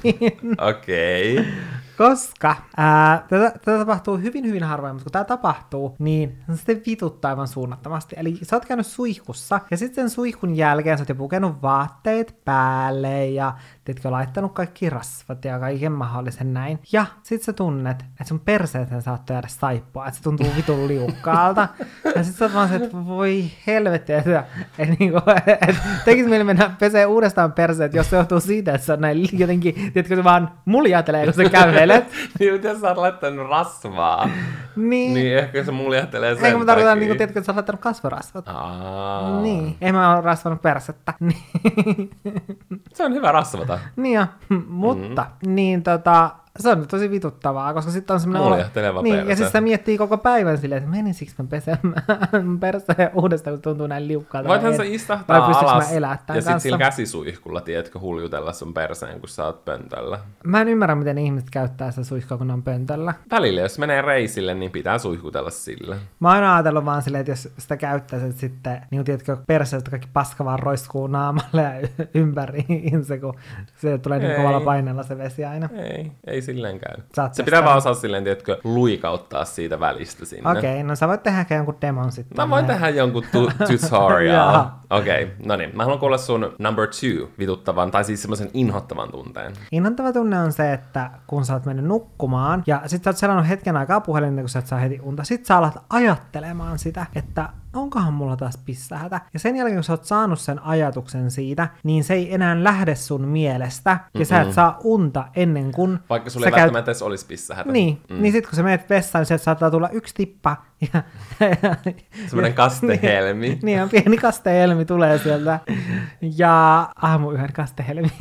Okei. Okay. Koska ää, tätä, tätä tapahtuu hyvin hyvin harvoin, mutta kun tämä tapahtuu, niin se sitten vituttaa aivan suunnattomasti. Eli sä oot käynyt suihkussa, ja sitten sen suihkun jälkeen sä oot jo pukenut vaatteet päälle, ja tiedätkö, laittanut kaikki rasvat ja kaiken mahdollisen näin. Ja sit sä tunnet, että sun perseeseen saattaa jäädä saippua, että se tuntuu vitun liukkaalta. ja sit sä oot vaan se, että voi helvetti, että et, niinku, et, tekis mieli mennä pesee uudestaan perseet, jos se johtuu siitä, että sä on näin jotenkin, tiedätkö, se vaan muljatelee, kun se kävelet. niin, mutta sä oot laittanut rasvaa, niin, niin ehkä se muljatelee sen Eikö mä tarkoitan, niin tiedätkö, että sä oot laittanut kasvorasvat. Aa. Niin, ei mä ole rasvanut persettä. se on hyvä rasvata. Niin jo, mutta mm. niin tota, se on tosi vituttavaa, koska sitten on semmoinen... Muljahteleva niin, perse. ja siis sitä miettii koko päivän silleen, että menisikö mä pesemään perseen uudestaan, kun tuntuu näin liukkaalta. Voithan se istahtaa vai alas mä elää ja sitten sillä käsisuihkulla, tiedätkö, huljutella sun perseen, kun sä oot pöntöllä. Mä en ymmärrä, miten ihmiset käyttää sitä suihkua, kun ne on pöntöllä. Välillä, jos menee reisille, niin pitää suihkutella sillä. Mä oon ajatellut vaan silleen, että jos sitä käyttää, että sitten, niin kuin tiedätkö, perseestä kaikki paska vaan roiskuu naamalle ja ympäri se, kun se tulee niin kovalla paineella se vesi aina. Ei, ei silleen käy. Se pitää vaan osaa silleen, tiedätkö, luikauttaa siitä välistä sinne. Okei, okay, no sä voit tehdä jonkun demon sitten. Mä voin tehdä jonkun tu- tutorial. Okei, okay, no niin. Mä haluan kuulla sun number two vituttavan, tai siis semmoisen inhottavan tunteen. Inhottava tunne on se, että kun sä oot mennyt nukkumaan, ja sit sä oot selannut hetken aikaa puhelin, kun sä et saa heti unta, sit sä alat ajattelemaan sitä, että onkohan mulla taas pissähätä. Ja sen jälkeen, kun sä oot saanut sen ajatuksen siitä, niin se ei enää lähde sun mielestä, ja Mm-mm. sä et saa unta ennen kuin... Vaikka sulle ei käyt... välttämättä edes olisi pissähätä. Niin, mm. niin sit kun sä menet vessaan, niin sieltä saattaa tulla yksi tippa, ja... Semmoinen kastehelmi. niin, niin, pieni kastehelmi tulee sieltä. Ja aamuyhden kastehelmi.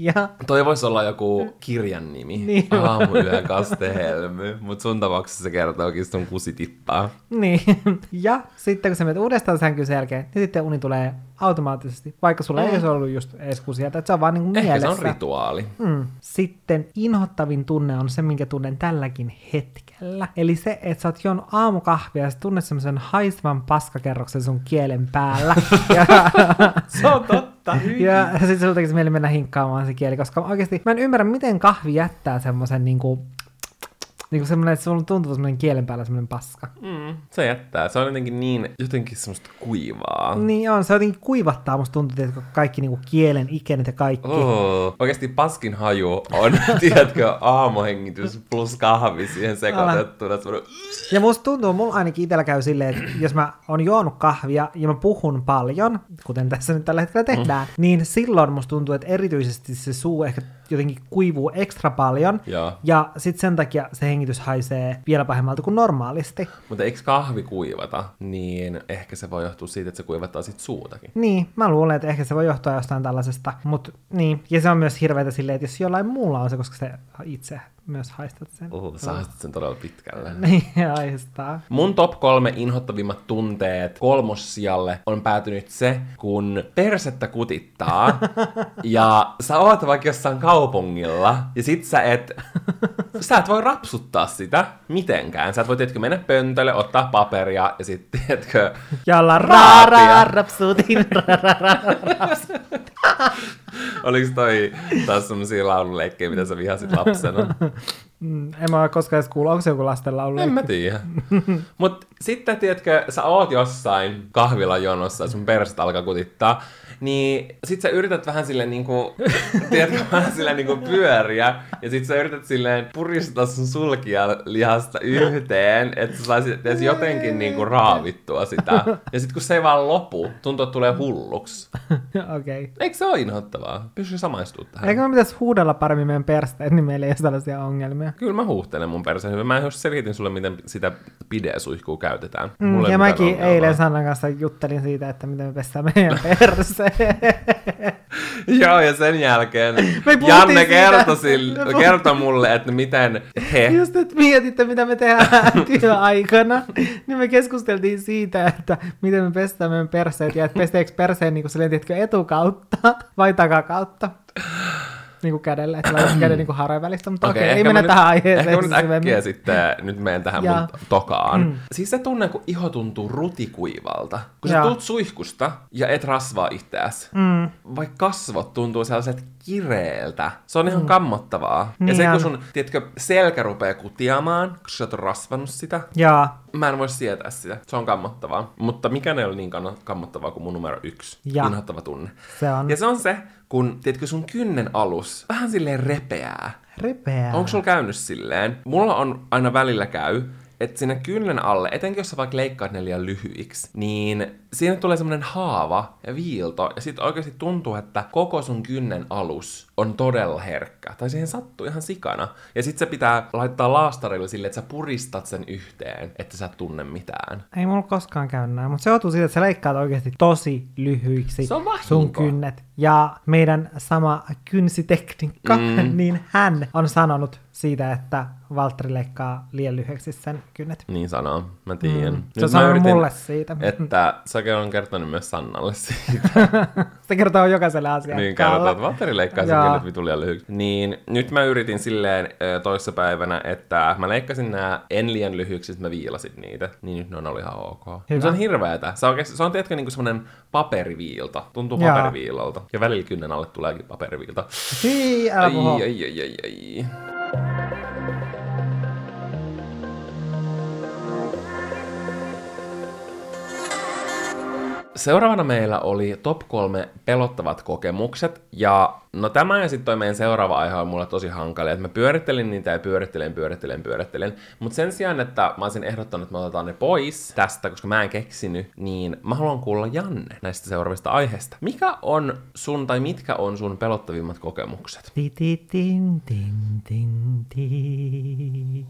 Ja Toi voisi olla joku kirjan nimi. Niin. Aamuyön kastehelmy. Mut sun tapauksessa se kertookin sun kusitippaa. Niin. Ja sitten kun sä menet uudestaan sen jälkeen, niin sitten uni tulee automaattisesti, vaikka sulla ei olisi ollut just edes kusia, että se on vaan niin kuin Mm. Ehkä mielessä. se on rituaali. Mm. Sitten inhottavin tunne on se, minkä tunnen tälläkin hetkellä. Eli se, että sä oot juonut aamukahvia ja sä tunnet semmoisen haistavan paskakerroksen sun kielen päällä. ja, Se on totta. ja sitten tekisi mieli mennä hinkkaamaan se kieli, koska oikeasti mä en ymmärrä, miten kahvi jättää semmoisen niinku, niinku semmoinen, että sulla tuntuu semmoinen kielen päällä semmoinen paska. Mm, se jättää. Se on jotenkin niin, jotenkin semmoista kuivaa. Niin on, se jotenkin kuivattaa, musta tuntuu, että kaikki niinku kielen ikenet ja kaikki. Oh, oikeasti paskin haju on, tiedätkö, aamuhengitys plus kahvi siihen sekoitettuna. semmoinen- Ja musta tuntuu, mulla ainakin itsellä käy silleen, että jos mä oon juonut kahvia ja mä puhun paljon, kuten tässä nyt tällä hetkellä tehdään, mm. niin silloin musta tuntuu, että erityisesti se suu ehkä jotenkin kuivuu ekstra paljon. Joo. Ja sitten sen takia se hengitys haisee vielä pahemmalta kuin normaalisti. Mutta eikö kahvi kuivata, niin ehkä se voi johtua siitä, että se kuivattaa sit suutakin. Niin, mä luulen, että ehkä se voi johtua jostain tällaisesta. Mut niin, ja se on myös hirveätä silleen, että jos jollain muulla on se, koska se itse myös haistat sen. Oh, sä haistat sen todella pitkälle. Niin, haistaa. Mun top kolme inhottavimmat tunteet kolmossijalle on päätynyt se, kun persettä kutittaa ja sä oot vaikka jossain kaupungilla ja sit sä et, sä et voi rapsuttaa sitä mitenkään. Sä et voi, tiedätkö, mennä pöntölle, ottaa paperia ja sit, tiedätkö, Jolla Raapia. raaraa rapsutin, oliks toi taas semmosia laululeikkejä, mitä sä vihasit lapsena? Mm, en mä koskaan edes kuullut, onko se joku lastenlaulu? En mä tiedä. Mut sitten, tiedätkö, sä oot jossain kahvilajonossa ja sun perset alkaa kutittaa, niin sit sä yrität vähän silleen niinku, tiedätkö, vähän silleen niinku pyöriä, ja sit sä yrität silleen puristaa sun sulkia lihasta yhteen, että sä saisit edes jotenkin niinku raavittua sitä. Ja sit kun se ei vaan lopu, tuntuu, että tulee hulluksi. Okei. Okay. Eikö se ole inhottavaa? Pysy samaistua tähän. Eikö me pitäisi huudella paremmin meidän persteet, niin meillä ei ole tällaisia ongelmia. Kyllä mä huuhtelen mun perseen hyvin. Mä just selitin sulle, miten sitä pidesuihkua käytetään. Mm, Mulla ei ja mäkin ongelmaa. eilen Sannan kanssa juttelin siitä, että miten me pestään meidän perseen. Joo, ja sen jälkeen Janne kertoi, sille, kertoi mulle, että miten he... Just nyt mietitte, mitä me tehdään työaikana, niin me keskusteltiin siitä, että miten me pestään meidän perseet ja että pesteekö perseen niin kuin silleen, etukautta vai takakautta. Niin kuin kädellä, että laitat käden niin kuin välistä, mutta okei, okay, ei ehkä mennä tähän aiheeseen. Ehkä nyt äkkiä sitten nyt menen tähän Ja. mun tokaan. Mm. Siis se tunne, kun iho tuntuu rutikuivalta. Kun Ja. sä tuut suihkusta ja et rasvaa itseäsi. Mm. Vaikka kasvot tuntuu sellaiset kireeltä. Se on ihan kammottavaa. ja Niin se, kun on. sun, tiedätkö, selkä rupeaa kutiamaan, kun sä oot rasvannut sitä, Jaa, Mä en voi sietää sitä. Se on kammottavaa. Mutta mikä ei ole niin kammottavaa kuin mun numero yksi. Ja. Inhottava tunne. se on Ja se on se, kun, tiedätkö, sun kynnen alus vähän silleen repeää. ripeää. Onko sulla käynyt silleen? Mulla on aina välillä käy, että sinne kynnen alle, etenkin jos sä vaikka leikkaat ne liian lyhyiksi, niin siinä tulee semmoinen haava ja viilto, ja sitten oikeasti tuntuu, että koko sun kynnen alus on todella herkkä. Tai siihen sattuu ihan sikana. Ja sitten se pitää laittaa laastarilla sille, että sä puristat sen yhteen, että sä et tunne mitään. Ei mulla koskaan käy näin, mutta se joutuu siitä, että sä leikkaat oikeasti tosi lyhyiksi Se on vahinko. sun kynnet. Ja meidän sama kynsitekniikka, mm. niin hän on sanonut siitä, että Valtteri leikkaa liian lyhyeksi sen kynnet. Niin sanoo, mä tiedän. Mm. Se on sanonut mulle siitä. Että sä on kertonut myös Sannalle siitä. Se kertoo jokaiselle asiakkaalle. Niin kerrotaan, että Valtteri leikkaa sen kynnet vitu liian lyhyiksi. Niin nyt mä yritin silleen toissapäivänä, että mä leikkasin nämä en liian lyhyiksi, että mä viilasin niitä. Niin nyt ne on ollut ihan ok. Hyvä. Se on hirveetä. Se on, oikeasti, se on tiedätkö niinku semmonen paperiviilta. Tuntuu Joo. paperiviilalta. Ja välillä kynnen alle tuleekin paperiviilta. Hii, älä Ai, ai, ai, ai, ai. Seuraavana meillä oli top kolme pelottavat kokemukset, ja no tämä ja sitten toi meidän seuraava aihe on mulle tosi hankala, että mä pyörittelin niitä ja pyörittelen, pyörittelen, pyörittelen, mutta sen sijaan, että mä olisin ehdottanut, että me otetaan ne pois tästä, koska mä en keksinyt, niin mä haluan kuulla Janne näistä seuraavista aiheista. Mikä on sun, tai mitkä on sun pelottavimmat kokemukset? Ti, ti, tin, tin, tin, ti.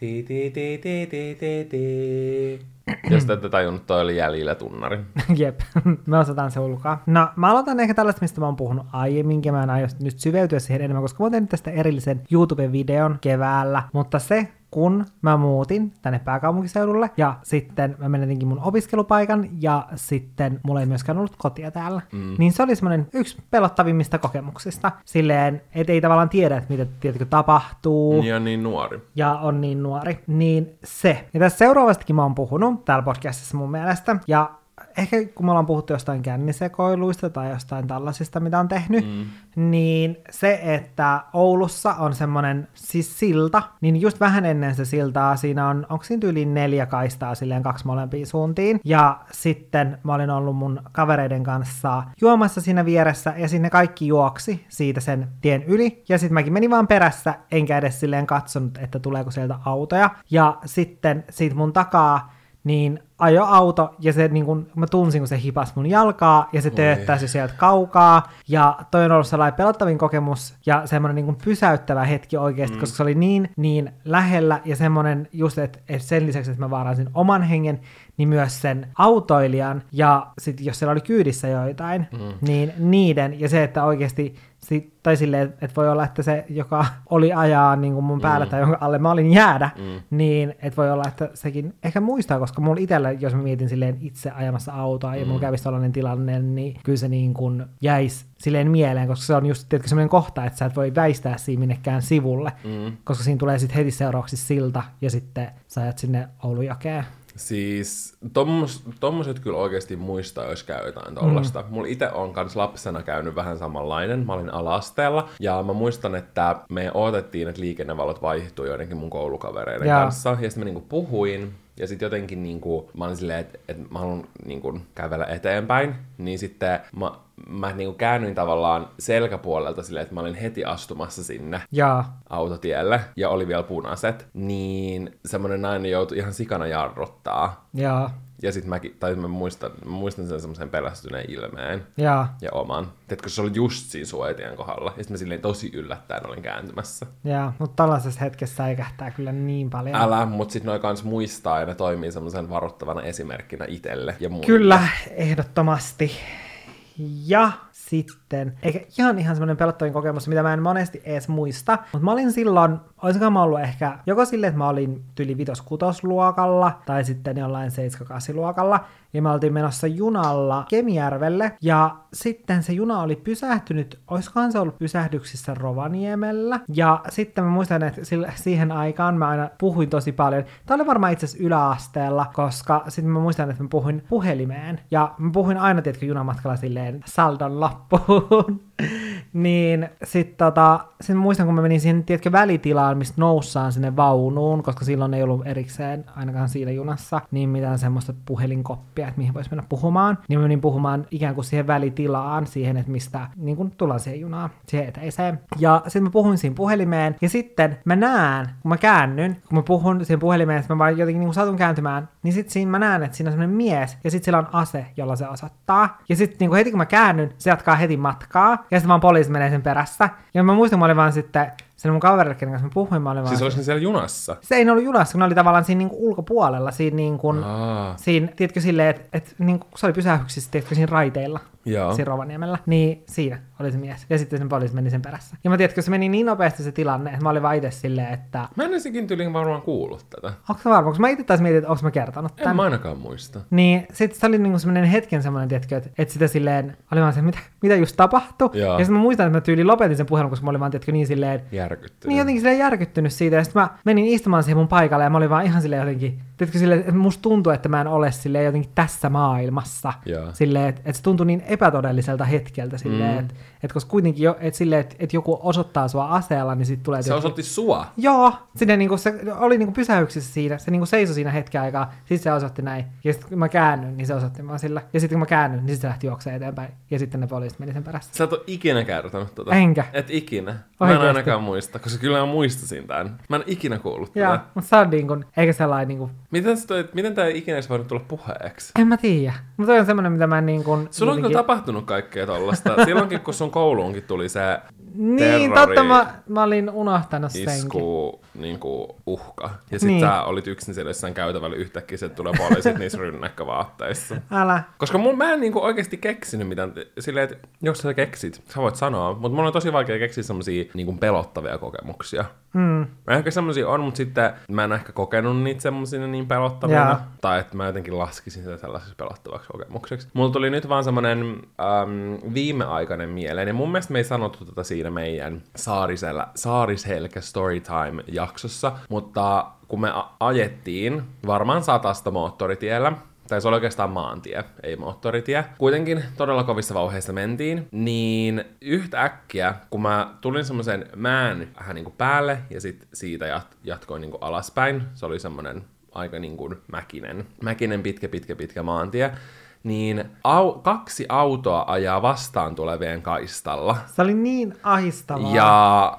Ti, ti, ti, ti, ti, ti, ti. Jos te ette tajunnut, toi oli jäljellä tunnari. Jep, me osataan se ulkoa. No, mä aloitan ehkä tällaista, mistä mä oon puhunut aiemminkin. Mä en aio nyt syveytyä siihen enemmän, koska mä oon tehnyt tästä erillisen YouTube-videon keväällä. Mutta se, kun mä muutin tänne pääkaupunkiseudulle ja sitten mä menetinkin mun opiskelupaikan ja sitten mulla ei myöskään ollut kotia täällä. Mm. Niin se oli semmoinen yksi pelottavimmista kokemuksista. Silleen, et ei tavallaan tiedä, että mitä tietysti tapahtuu. Ja niin nuori. Ja on niin nuori. Niin se. Ja tässä seuraavastikin mä oon puhunut täällä podcastissa mun mielestä. Ja ehkä kun me ollaan puhuttu jostain kännisekoiluista tai jostain tällaisista, mitä on tehnyt, mm. niin se, että Oulussa on semmoinen siis silta, niin just vähän ennen se siltaa siinä on, onko siinä yli neljä kaistaa silleen kaksi molempiin suuntiin, ja sitten mä olin ollut mun kavereiden kanssa juomassa siinä vieressä, ja sinne kaikki juoksi siitä sen tien yli, ja sitten mäkin menin vaan perässä, enkä edes silleen katsonut, että tuleeko sieltä autoja, ja sitten siitä mun takaa niin ajo auto ja se niin kun, mä tunsin, kun se hipas mun jalkaa ja se tööttäisi sieltä kaukaa. Ja toi on ollut sellainen pelottavin kokemus ja semmoinen niin pysäyttävä hetki oikeasti, mm. koska se oli niin, niin lähellä ja semmoinen just, että, että sen lisäksi, että mä vaarasin oman hengen, niin myös sen autoilijan ja sitten jos siellä oli kyydissä joitain, mm. niin niiden ja se, että oikeasti sit, tai silleen, että voi olla, että se, joka oli ajaa niin kuin mun päällä mm. tai jonka alle mä olin jäädä, mm. niin että voi olla, että sekin ehkä muistaa, koska mulla itsellä, jos mä mietin silleen itse ajamassa autoa ja mm. mulla kävisi tällainen tilanne, niin kyllä se niin kuin jäisi silleen mieleen, koska se on just tietysti sellainen kohta, että sä et voi väistää siinä minnekään sivulle, mm. koska siinä tulee sitten heti seuraavaksi silta ja sitten sä ajat sinne Oulujakeen. Siis tommos, tommoset kyllä oikeasti muistaa, jos käy jotain tollasta. Mm. Mulla itse on kans lapsena käynyt vähän samanlainen. Mä olin alasteella ja mä muistan, että me odotettiin, että liikennevalot vaihtuu joidenkin mun koulukavereiden ja. kanssa. Ja sitten mä niinku puhuin ja sitten jotenkin niinku, mä olin silleen, että, että mä haluan niinku kävellä eteenpäin. Niin sitten mä mä niin kuin käännyin tavallaan selkäpuolelta silleen, että mä olin heti astumassa sinne ja. autotielle ja oli vielä punaiset, niin semmoinen nainen joutui ihan sikana jarruttaa. Ja. Ja sitten mäkin, tai mä muistan, mä muistan sen semmoisen pelästyneen ilmeen. Ja. Ja oman. Teetkö se oli just siinä suojatien kohdalla. Ja sitten mä silleen tosi yllättäen olin kääntymässä. Ja, mutta tällaisessa hetkessä säikähtää kyllä niin paljon. Älä, mutta sitten noin kans muistaa ja ne toimii semmoisen varoittavana esimerkkinä itselle ja muille. Kyllä, ehdottomasti. Ja sitten, eikä ihan ihan semmoinen pelottavin kokemus, mitä mä en monesti edes muista, mutta mä olin silloin, olisiko mä ollut ehkä joko silleen, että mä olin tyli vitos luokalla tai sitten jollain 7 luokalla, ja me oltiin menossa junalla Kemijärvelle, ja sitten se juna oli pysähtynyt, olisikohan se ollut pysähdyksissä Rovaniemellä, ja sitten mä muistan, että siihen aikaan mä aina puhuin tosi paljon. Tämä oli varmaan itse asiassa yläasteella, koska sitten mä muistan, että mä puhuin puhelimeen, ja mä puhuin aina, tietkö junamatkalla silleen saldon lappuun. niin sitten tota, sit muistan, kun mä menin siihen, tiedätkö, välitilaan, mistä noussaan sinne vaunuun, koska silloin ei ollut erikseen, ainakaan siinä junassa, niin mitään semmoista puhelinkoppia, että mihin voisi mennä puhumaan. Niin mä menin puhumaan ikään kuin siihen välitilaan, siihen, että mistä niin kun tullaan siihen junaan, siihen eteiseen. Ja sitten mä puhuin siinä puhelimeen, ja sitten mä näen, kun mä käännyn, kun mä puhun siihen puhelimeen, että mä vaan jotenkin niin satun kääntymään, niin sitten siinä mä näen, että siinä on semmoinen mies, ja sitten sillä on ase, jolla se osoittaa. Ja sitten niin heti kun mä käännyn, se jatkaa heti matkaa, ja sitten vaan poliisi menee sen perässä. Ja mä muistan, mä olin vaan sitten sen mun kaverille, kenen kanssa mä puhuin, mä olin Siis olisi siellä junassa? Se ei ollut junassa, kun ne oli tavallaan siinä niinku ulkopuolella, siinä, niinku, siinä tiedätkö silleen, että et, niinku, se oli pysähyksissä, tiedätkö, siinä raiteilla, Joo. siinä Rovaniemellä, niin siinä oli se mies. Ja sitten sen poliisi meni sen perässä. Ja mä tiedätkö, se meni niin nopeasti se tilanne, että mä olin vaan itse silleen, että... Mä en esikin tyyliin varmaan kuullut tätä. Onko se varmaan? Koska mä itse taas mietin, että onko mä kertonut tämän. En mä ainakaan muista. Niin sitten se oli niinku semmoinen hetken semmoinen, tiedätkö, että, että sitä silleen, oli vaan se, mitä, mitä just tapahtui. Joo. Ja sitten mä muistan, että mä tyyli lopetin sen puhelun, koska mä olin vaan, tiedätkö, niin silleen... Järkyttynyt. Niin jotenkin silleen järkyttynyt siitä. Ja sitten mä menin istumaan siihen mun paikalle ja mä olin vaan ihan silleen jotenkin, tiedätkö, silleen, että musta tuntuu, että mä en ole silleen jotenkin tässä maailmassa. Joo. Silleen, että, että se tuntui niin epätodelliselta hetkeltä silleen, mm. että, että koska kuitenkin jo, että, silleen, että, että joku osoittaa sua aseella, niin sitten tulee... Se osoitti sua? Joo, sinne niinku, se oli niinku pysähyksissä siinä, se niinku seisoi siinä hetken aikaa, sitten se osoitti näin. Ja sitten kun mä käännyin, niin se osoitti vaan sillä. Ja sitten kun mä käännyin, niin se lähti juoksemaan eteenpäin. Ja sitten ne poliisit meni sen perässä. Sä et ole ikinä kertonut tota? Enkä. Et ikinä. Mä en ainakaan muista muista, koska kyllä mä muistasin tämän. Mä en ikinä kuullut Joo, tätä. mutta se on niin kuin, eikä sellainen niin kuin, Miten, toi, miten tämä ei ikinä edes voinut tulla puheeksi? en mä tiedä. Mutta on semmoinen, mitä mä niin kuin... Sulla on kyllä jotenkin- tapahtunut kaikkea tollasta. Silloinkin, kun sun kouluunkin tuli se Niin, terrori- totta, mä, mä olin unohtanut senkin. isku niin kuin, uhka. Ja sit Niin. sä olit yksin siellä jossain käytävällä yhtäkkiä, se tulee poliisit niissä rynnäkkövaatteissa. Älä. Koska mun, mä en niinku oikeasti keksinyt mitään, silleen, että jos sä keksit, sä voit sanoa, mutta mulla on tosi vaikea keksiä semmosia niinku pelottavia kokemuksia. Mm. Mä ehkä semmosia on, mutta sitten mä en ehkä kokenut niitä semmosina niin pelottavina. Jaa. Tai että mä jotenkin laskisin sitä sellaiseksi pelottavaksi kokemukseksi. Mulla tuli nyt vaan semmonen äm, viimeaikainen mieleen. Ja mun mielestä me ei sanottu tätä siinä meidän Saarisella, Saarishelkä Storytime jaksossa. Mutta kun me a- ajettiin varmaan satasta moottoritiellä, tai se oli oikeastaan maantie, ei moottoritie. Kuitenkin todella kovissa vauheissa mentiin, niin yhtäkkiä, kun mä tulin semmoisen mään vähän niin kuin päälle, ja sitten siitä jat- jatkoin niin kuin alaspäin, se oli semmoinen aika niin kuin mäkinen, mäkinen pitkä, pitkä, pitkä maantie, niin au- kaksi autoa ajaa vastaan tulevien kaistalla. Se oli niin ahistavaa. Ja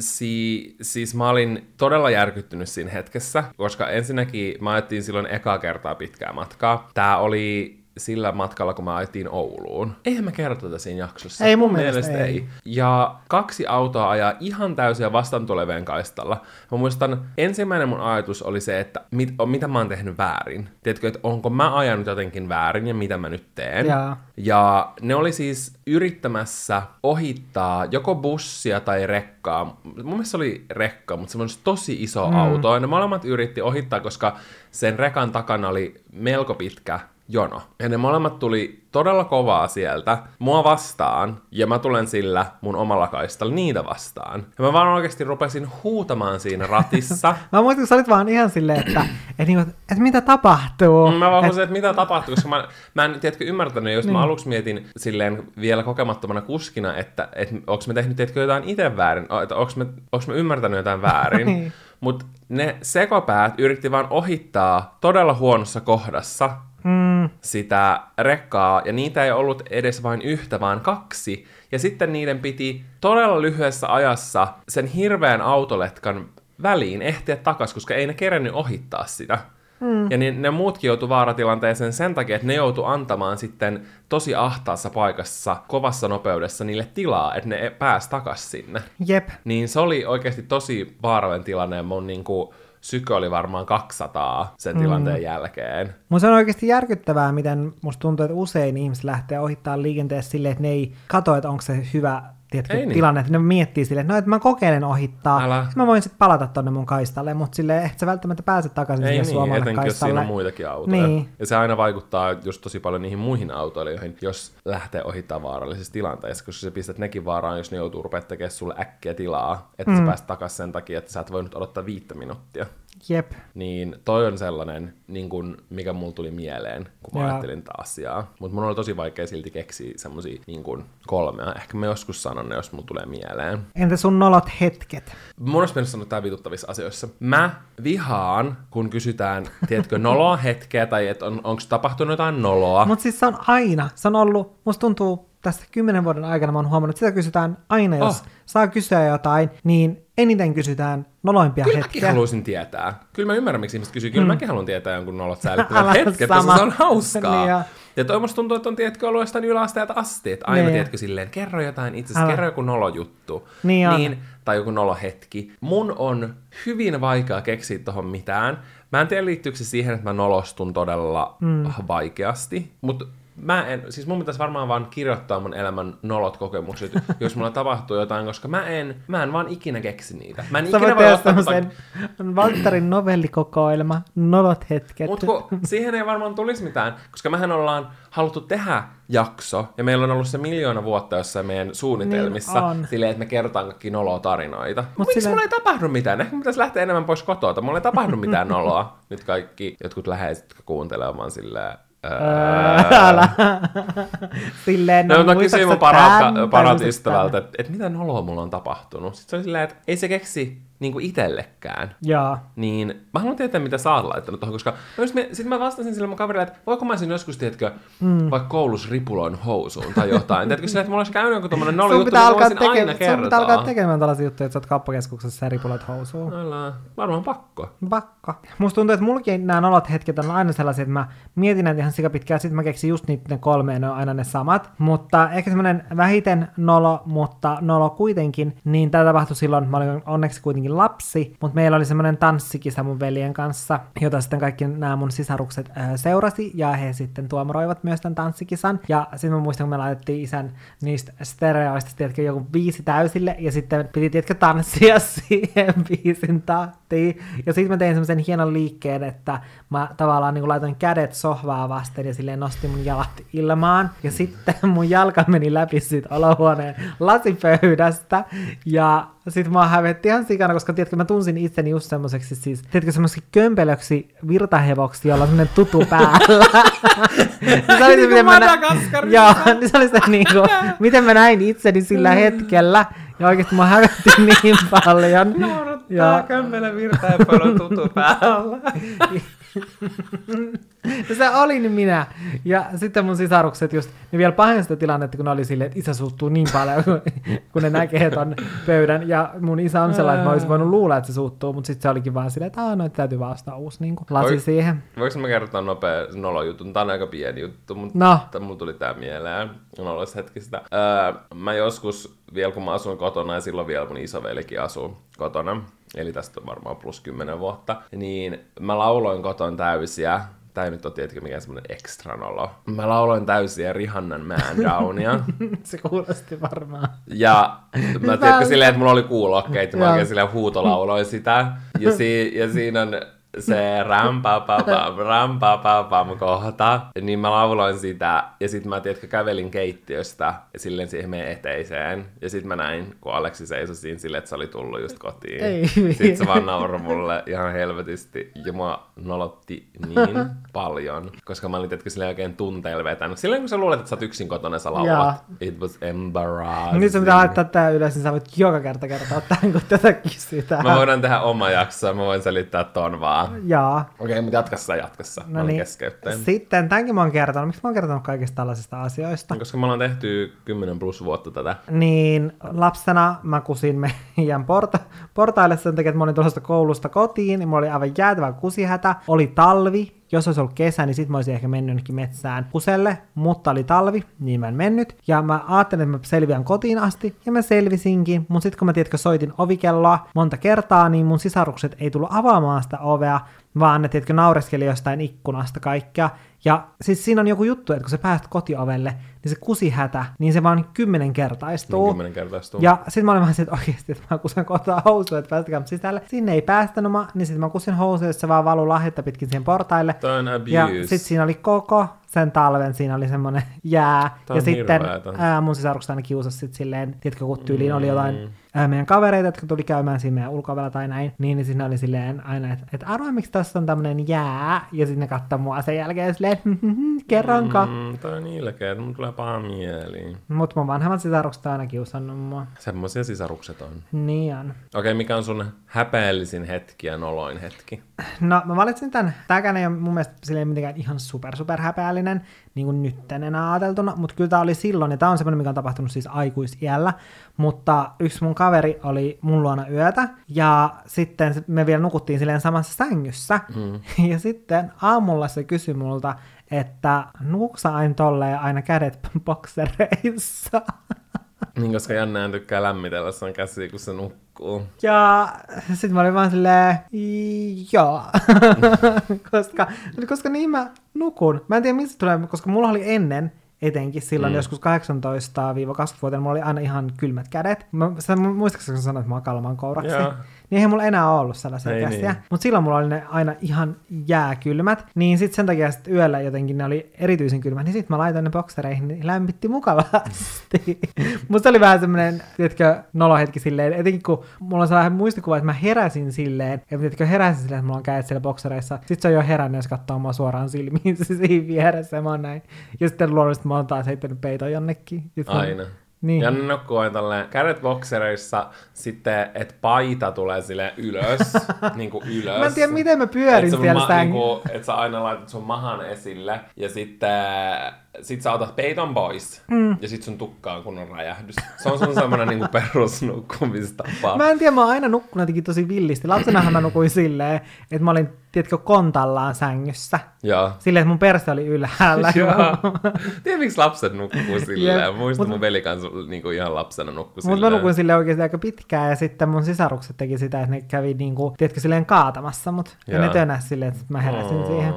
si- siis mä olin todella järkyttynyt siinä hetkessä, koska ensinnäkin mä ajettiin silloin ekaa kertaa pitkää matkaa. Tää oli sillä matkalla, kun mä ajettiin Ouluun. Eihän mä kerrota tätä siinä jaksossa. Ei mun mielestä ei. Ja kaksi autoa ajaa ihan täysin vastaan tulevien kaistalla. Mä muistan, ensimmäinen mun ajatus oli se, että mit, mitä mä oon tehnyt väärin. Tiedätkö, että onko mä ajanut jotenkin väärin ja mitä mä nyt teen. Jaa. Ja ne oli siis yrittämässä ohittaa joko bussia tai rekkaa. Mun mielestä se oli rekka, mutta semmoinen tosi iso mm. auto. Ja ne molemmat yritti ohittaa, koska sen rekan takana oli melko pitkä jono. Ja ne molemmat tuli todella kovaa sieltä mua vastaan, ja mä tulen sillä mun omalla kaistalla niitä vastaan. Ja mä vaan oikeasti rupesin huutamaan siinä ratissa. Mä muistin, kun sä olit vaan ihan silleen, että, että, niinku, että mitä tapahtuu. Mä vaan huusin, että mitä tapahtuu, koska mä, mä en tiedätkö, ymmärtänyt, jos niin. mä aluksi mietin silleen vielä kokemattomana kuskina, että, että onko me tehnyt tiedätkö, jotain itse väärin, että onko me, onko me ymmärtänyt jotain väärin. Niin. Mutta ne sekopäät yritti vaan ohittaa todella huonossa kohdassa Mm, sitä rekkaa, ja niitä ei ollut edes vain yhtä, vaan kaksi. Ja sitten niiden piti todella lyhyessä ajassa sen hirveän autoletkan väliin ehtiä takas, koska ei ne kerennyt ohittaa sitä. Mm. Ja niin ne muutkin joutu vaaratilanteeseen sen takia, että ne joutu antamaan sitten tosi ahtaassa paikassa, kovassa nopeudessa niille tilaa, että ne pääs takas sinne. jep. Niin se oli oikeasti tosi vaarallinen tilanne, mun niinku, syke oli varmaan 200 sen tilanteen mm. jälkeen. Mun se on oikeasti järkyttävää, miten musta tuntuu, että usein ihmiset lähtee ohittaa liikenteessä silleen, että ne ei katso, että onko se hyvä tiedätkö, niin. tilanne, että ne miettii silleen, että no, että mä kokeilen ohittaa, Älä. mä voin sitten palata tonne mun kaistalle, mutta silleen, että sä välttämättä pääset takaisin Ei sille niin, suomalle etenkin jos kaistalle. siinä on muitakin autoja. Niin. Ja se aina vaikuttaa just tosi paljon niihin muihin autoilijoihin, jos lähtee ohittaa vaarallisissa tilanteissa, koska sä pistät nekin vaaraan, jos ne joutuu rupeat tekemään sulle äkkiä tilaa, että mm. sä pääst takaisin sen takia, että sä et voinut odottaa viittä minuuttia. Jep. Niin toi on sellainen, niin kun, mikä mulla tuli mieleen, kun mä Joo. ajattelin tätä asiaa. Mutta mun oli tosi vaikea silti keksiä semmosia niin kun kolmea. Ehkä mä joskus sanon ne, jos mulla tulee mieleen. Entä sun nolot hetket? Mun olisi mennyt sanoa tää vituttavissa asioissa. Mä vihaan, kun kysytään, tiedätkö, noloa hetkeä, tai että on, onko tapahtunut jotain noloa. Mutta siis se on aina, se on ollut, musta tuntuu tässä kymmenen vuoden aikana mä oon huomannut, että sitä kysytään aina, jos Oh. saa kysyä jotain, niin eniten kysytään noloimpia Kyllä mäkin hetkiä. haluaisin tietää. Kyllä mä ymmärrän, miksi ihmiset kysyy. Kyllä mm. mäkin haluan tietää jonkun nolot säällittävät hetket, koska se on hauskaa. Niin ja- ja toi musta tuntuu, että on tiedätkö, ollut jostain yläasteelta asti, että aina Niin. tiedätkö silleen, kerro jotain itse Älä. kerro joku nolojuttu. Niin on. niin, tai joku nolohetki. Mun on hyvin vaikea keksiä tohon mitään. Mä en tiedä liittyykö se siihen, että mä nolostun todella mm. vaikeasti, mutta Mä en, siis mun pitäisi varmaan vaan kirjoittaa mun elämän nolot kokemukset, jos mulla tapahtuu jotain, koska mä en, mä en vaan ikinä keksi niitä. Mä en Sä ikinä voi ottaa semmoisen Valtterin novellikokoelma, nolot hetket. Mutta siihen ei varmaan tulisi mitään, koska mehän ollaan haluttu tehdä jakso, ja meillä on ollut se miljoona vuotta jossain meidän suunnitelmissa, Niin on. silleen, että me kerrotaan kaikki nolotarinoita. Mut Mut Miksi silleen- mulla ei tapahdu mitään? Ehkä pitäisi lähteä enemmän pois kotoa. Mulla ei tapahdu mitään noloa. Nyt kaikki jotkut läheiset, jotka kuuntelee, on vaan silleen... Älä. Silleen, No, mä muistatko kysyin mun parat muistatko ystävältä, että, että mitä noloa mulla on tapahtunut. Sitten se oli silleen, että ei se keksi niin kuin itsellekään. Joo. Niin mä haluan tietää, mitä sä oot laittanut tuohon, koska sitten mä vastasin sille mun kaverille, että voiko mä sinne joskus, tiedätkö, mm. vaikka koulussa ripuloin housuun tai jotain. tiedätkö sillä, että mulla olisi käynyt joku tommonen nolli juttu, pitää niin voisin teke- aina kertoa. sun pitää alkaa tekemään tällaisia juttuja, että sä oot kauppakeskuksessa ja ripulat housuun. Älä, varmaan pakko. Pakko. Musta tuntuu, että mullakin nämä nolot hetket on aina sellaisia, että mä mietin näitä ihan sikapitkään, sitten mä keksin just niitä ne kolme, ja ne on aina ne samat. Mutta ehkä semmoinen vähiten nolo, mutta nolo kuitenkin, niin tämä tapahtui silloin, mä olin onneksi kuitenkin lapsi, mutta meillä oli semmoinen tanssikisa mun veljen kanssa, jota sitten kaikki nämä mun sisarukset äh, seurasi, ja he sitten tuomaroivat myös tämän tanssikisan. Ja sitten mä muistan, kun me laitettiin isän niistä stereoista, tiedätkö, joku viisi täysille, ja sitten piti, tiedätkö, tanssia siihen biisin tahtiin. Ja sitten mä tein semmoisen hienon liikkeen, että mä tavallaan niin laitoin kädet sohvaa vasten ja silleen nostin mun jalat ilmaan. Ja sitten mun jalka meni läpi siitä olohuoneen lasipöydästä. Ja sitten mä hävetti ihan sikana, koska tiedätkö, mä tunsin itseni just semmoiseksi siis, tiedätkö, semmoiseksi kömpelöksi virtahevoksi, jolla on semmoinen tutu päällä. niin se oli se, miten mä nä- Joo, niin se oli se niinku, miten mä näin itseni sillä hetkellä. Ja oikeesti mä hävetti niin paljon. Ja kömmellä virtahevolla tutu päällä. no se olin minä. Ja sitten mun sisarukset just, ne vielä pahensi sitä tilannetta, kun ne oli silleen, että isä suuttuu niin paljon, kun ne näkee ton pöydän. Ja mun isä on sellainen, että mä olisin voinut luulla, että se suuttuu, mutta sitten se olikin vaan silleen, että aah, no, täytyy vaan ostaa uusi niin kuin, lasi Voi- siihen. Voinko mä kertoa nopea nolojutun? Tää on aika pieni juttu, mutta No. mulla tuli tää mieleen noloista hetkistä. Öö, mä joskus, vielä kun mä asuin kotona, ja silloin vielä mun isovelikin asuu kotona, eli tästä on varmaan plus 10 vuotta, niin mä lauloin koton täysiä, ei nyt ole tietenkin mikään semmonen ekstra nolo. Mä lauloin täysiä Rihannan Man Downia. se kuulosti varmaan. Ja mä tiedätkö silleen, että mulla oli kuulokkeet, ja mä oikein silleen huutolauloin sitä. Ja, si- ja siinä on se rampapapam, rampapapam kohta, niin mä lauloin sitä, ja sitten mä, tiedätkö, kävelin keittiöstä ja silleen siihen meidän eteiseen, ja sitten mä näin, kun Aleksi seisoi siinä silleen, että se oli tullut just kotiin. Ei. Sitten se vaan nauroi mulle ihan helvetisti, ja mua nolotti niin paljon, koska mä olin, tiedätkö, silleen oikein tunteilla vetänyt. Silleen, kun sä luulet, että sä oot yksin kotona, sä laulat. It was embarrassing. Nyt sä pitää laittaa tää ylös, niin sä voit joka kerta kertoa tämän, kun tätä kysytään. Mä voidaan tehdä oma jakso, mä voin selittää ton vaan. Jaa. Okei, mutta jatka jatkassa. mä No niin. Sitten, tämänkin mä oon kertonut. Miksi mä oon kertonut kaikista tällaisista asioista? Koska me ollaan tehty 10 plus vuotta tätä. Niin lapsena mä kusin meidän porta- portaille sen takia, että mä olin tulossa koulusta kotiin, niin mulla oli aivan jäätävä kusihätä. Oli talvi, jos olisi ollut kesä, niin sit mä olisin ehkä mennyt jonnekin metsään kuselle, mutta oli talvi, niin mä en mennyt. Ja mä ajattelin, että mä selviän kotiin asti, ja mä selvisinkin, mutta sitten kun mä tiedätkö, soitin ovikelloa monta kertaa, niin mun sisarukset ei tullut avaamaan sitä ovea, vaan ne tiedätkö, naureskeli jostain ikkunasta kaikkea. Ja siis siinä on joku juttu, että kun sä pääset kotiovelle, niin se kusihätä, niin se vaan kymmenen kertaistuu. Niin kymmenen kertaistuu. Ja sitten mä olin vähän että oikeasti, että mä kusen kohtaa housuja, että päästäkää sisälle. Sinne ei päästänyt mä, niin sitten mä kusin housuja, että se vaan valuu lahjetta pitkin siihen portaille. Ja sitten siinä oli koko sen talven, siinä oli semmoinen jää. Tää ja sitten ää, mun sisarukset aina kiusasi sit silleen, tiedätkö, kun tyyliin oli Mm. jotain ää, meidän kavereita, jotka tuli käymään siinä meidän ulkovella tai näin, niin, niin siinä oli silleen aina, että et arvaa, miksi tässä on tämmöinen jää, ja sitten ne katsoi mua sen jälkeen silleen, kerronko. Mm. Mm, toi on ilkeä, mun tulee paha mieli. Mutta mun vanhemmat sisarukset on aina kiusannut mua. Semmoisia sisarukset on. Niin on. Okei, mikä on sun häpeällisin hetki ja noloin hetki? No mä valitsin tämän. Tääkään ei ole mun mielestä silleen mitenkään ihan super super häpeällinen, niin kuin nyt enää ajateltuna, mutta kyllä tää oli silloin, ja tää on semmoinen, mikä on tapahtunut siis aikuisiällä, mutta yksi mun kaveri oli mun luona yötä, ja sitten me vielä nukuttiin silleen samassa sängyssä, mm. ja sitten aamulla se kysyi multa, että nukuksa aina tolleen aina kädet boksereissa. Niin, koska Janne tykkää lämmitellä sen käsiä, kun se nukkuu. Ja sitten mä olin vaan silleen, joo, koska, koska niin mä nukun. Mä en tiedä mistä tulee, koska mulla oli ennen etenkin silloin mm. joskus 18-20-vuotiaana, mulla oli aina ihan kylmät kädet. Mä, sä muistaakseni sanoit, että mä oon kalman kouraksi? Joo. Niin eihän mulla enää ollut sellaisia Ei käsiä. niin. Mutta silloin mulla oli ne aina ihan jääkylmät. Niin sitten sen takia sit yöllä jotenkin ne oli erityisen kylmät. Niin sitten mä laitoin ne boksereihin, niin lämmitti mukavasti. Musta oli vähän semmoinen, tiedätkö, nolohetki silleen, etenkin kun mulla on sellainen muistikuva, että mä heräsin silleen, että tiedätkö, heräsin silleen, että mulla on kädet siellä boksereissa. Sitten se on jo herännyt, jos katsoo mua suoraan silmiin se siinä vieressä ja mä oon näin. Ja sitten luonnollisesti mä oon taas heittänyt peiton jonnekin. Ja sit mä- Aina. Niin. Ja nukkuu aina tolleen kädet boksereissa, sitten että paita tulee sille ylös, niinku ylös. Mä en tiedä, miten mä pyörin Et siellä ma- säng- niinku, Et sä aina laitat sun mahan esille, ja sitten sit sä otat peiton pois, mm. ja sit sun tukkaan kun on räjähdys. Se on sun semmonen niinku perusnukkumistapa. Mä en tiedä, mä oon aina nukkunut jotenkin tosi villisti. Lapsenahan mä nukuin silleen, että mä olin, tiedätkö, kontallaan sängyssä. Joo. Silleen, että mun perse oli ylhäällä. Joo. Tiedä, miksi lapset nukkuu silleen? Jep. Muistan, Mut- mun veli kanssa niinku ihan lapsena nukkuu Mutta mä silleen. nukuin silleen oikeasti aika pitkään, ja sitten mun sisarukset teki sitä, että ne kävi niinku, tiedätkö, silleen kaatamassa mut. Ja ne Joo. tönäs silleen, että mä heräsin siihen.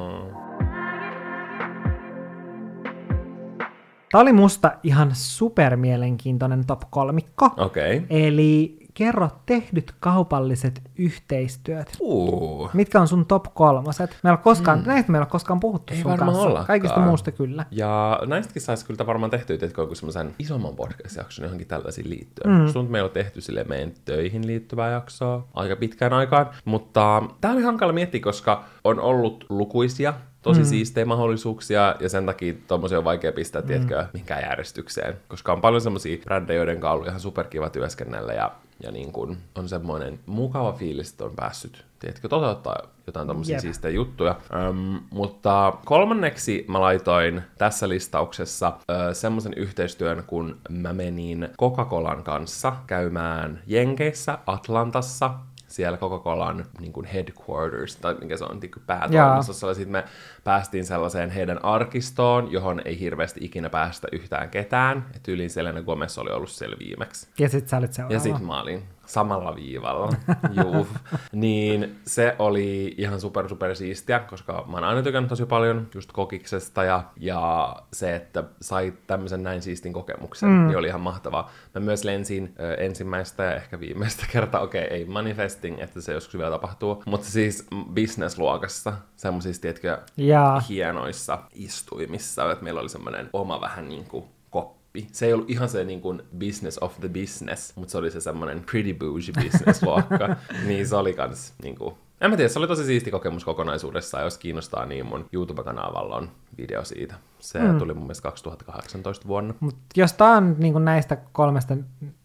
Tää oli musta ihan supermielenkiintoinen top kolmikko. Okei. Okay. Eli kerro tehdyt kaupalliset yhteistyöt. Uh. Mitkä on sun top kolmoset? Meillä koskaan, mm. näistä meillä on koskaan puhuttu Ei sun varmaan kanssa. ollakaan. Kaikista muusta kyllä. Ja näistäkin saisi kyllä varmaan tehtyä, että joku semmoisen isomman podcast-jakson johonkin tällaisiin liittyen. Mm. Sun meillä on tehty sille meidän töihin liittyvää jaksoa aika pitkään aikaan. Mutta tää oli hankala miettiä, koska on ollut lukuisia tosi mm. siistejä mahdollisuuksia, ja sen takia tommosia on vaikea pistää, mm. tiedätkö, mihinkään järjestykseen. Koska on paljon semmosia brändejä, joiden kanssa on ollut ihan superkiva työskennellä, ja, ja niin kun on semmoinen mukava fiilis, että on päässyt, tiedätkö, toteuttaa jotain tommosia Jep. siistejä juttuja. Öm, mutta kolmanneksi mä laitoin tässä listauksessa ö, semmoisen yhteistyön, kun mä menin Coca-Colan kanssa käymään Jenkeissä, Atlantassa, siellä Coca-Colan niin kuin headquarters, tai mikä se on, niin päätoimistossa, sitten me päästiin sellaiseen heidän arkistoon, johon ei hirveästi ikinä päästä yhtään ketään, et tyyliin Selena Gomez oli ollut siellä viimeksi. Ja sit sä olit seuraava. Ja sitten mä olin samalla viivalla, juu. niin se oli ihan super super siistiä, koska mä oon aina tykännyt tosi paljon just kokiksesta ja, ja se, että sai tämmöisen näin siistin kokemuksen, mm. niin oli ihan mahtavaa. Mä myös lensin ö, ensimmäistä ja ehkä viimeistä kertaa, okei, okay, ei manifesting, että se joskus vielä tapahtuu, mutta siis business-luokassa, semmoisissa, tiedätkö, Jaa. hienoissa istuimissa, että meillä oli semmoinen oma vähän niin kuin koppi. Se ei ollut ihan se niin kuin business of the business, mutta se oli se semmoinen pretty bougie business luokka. niin se oli kans niin kuin, en mä tiedä, se oli tosi siisti kokemus kokonaisuudessaan, jos kiinnostaa niin mun YouTube-kanavalla on video siitä. Se mm. tuli mun mielestä 2018 vuonna. Mut jos tää on niinku näistä kolmesta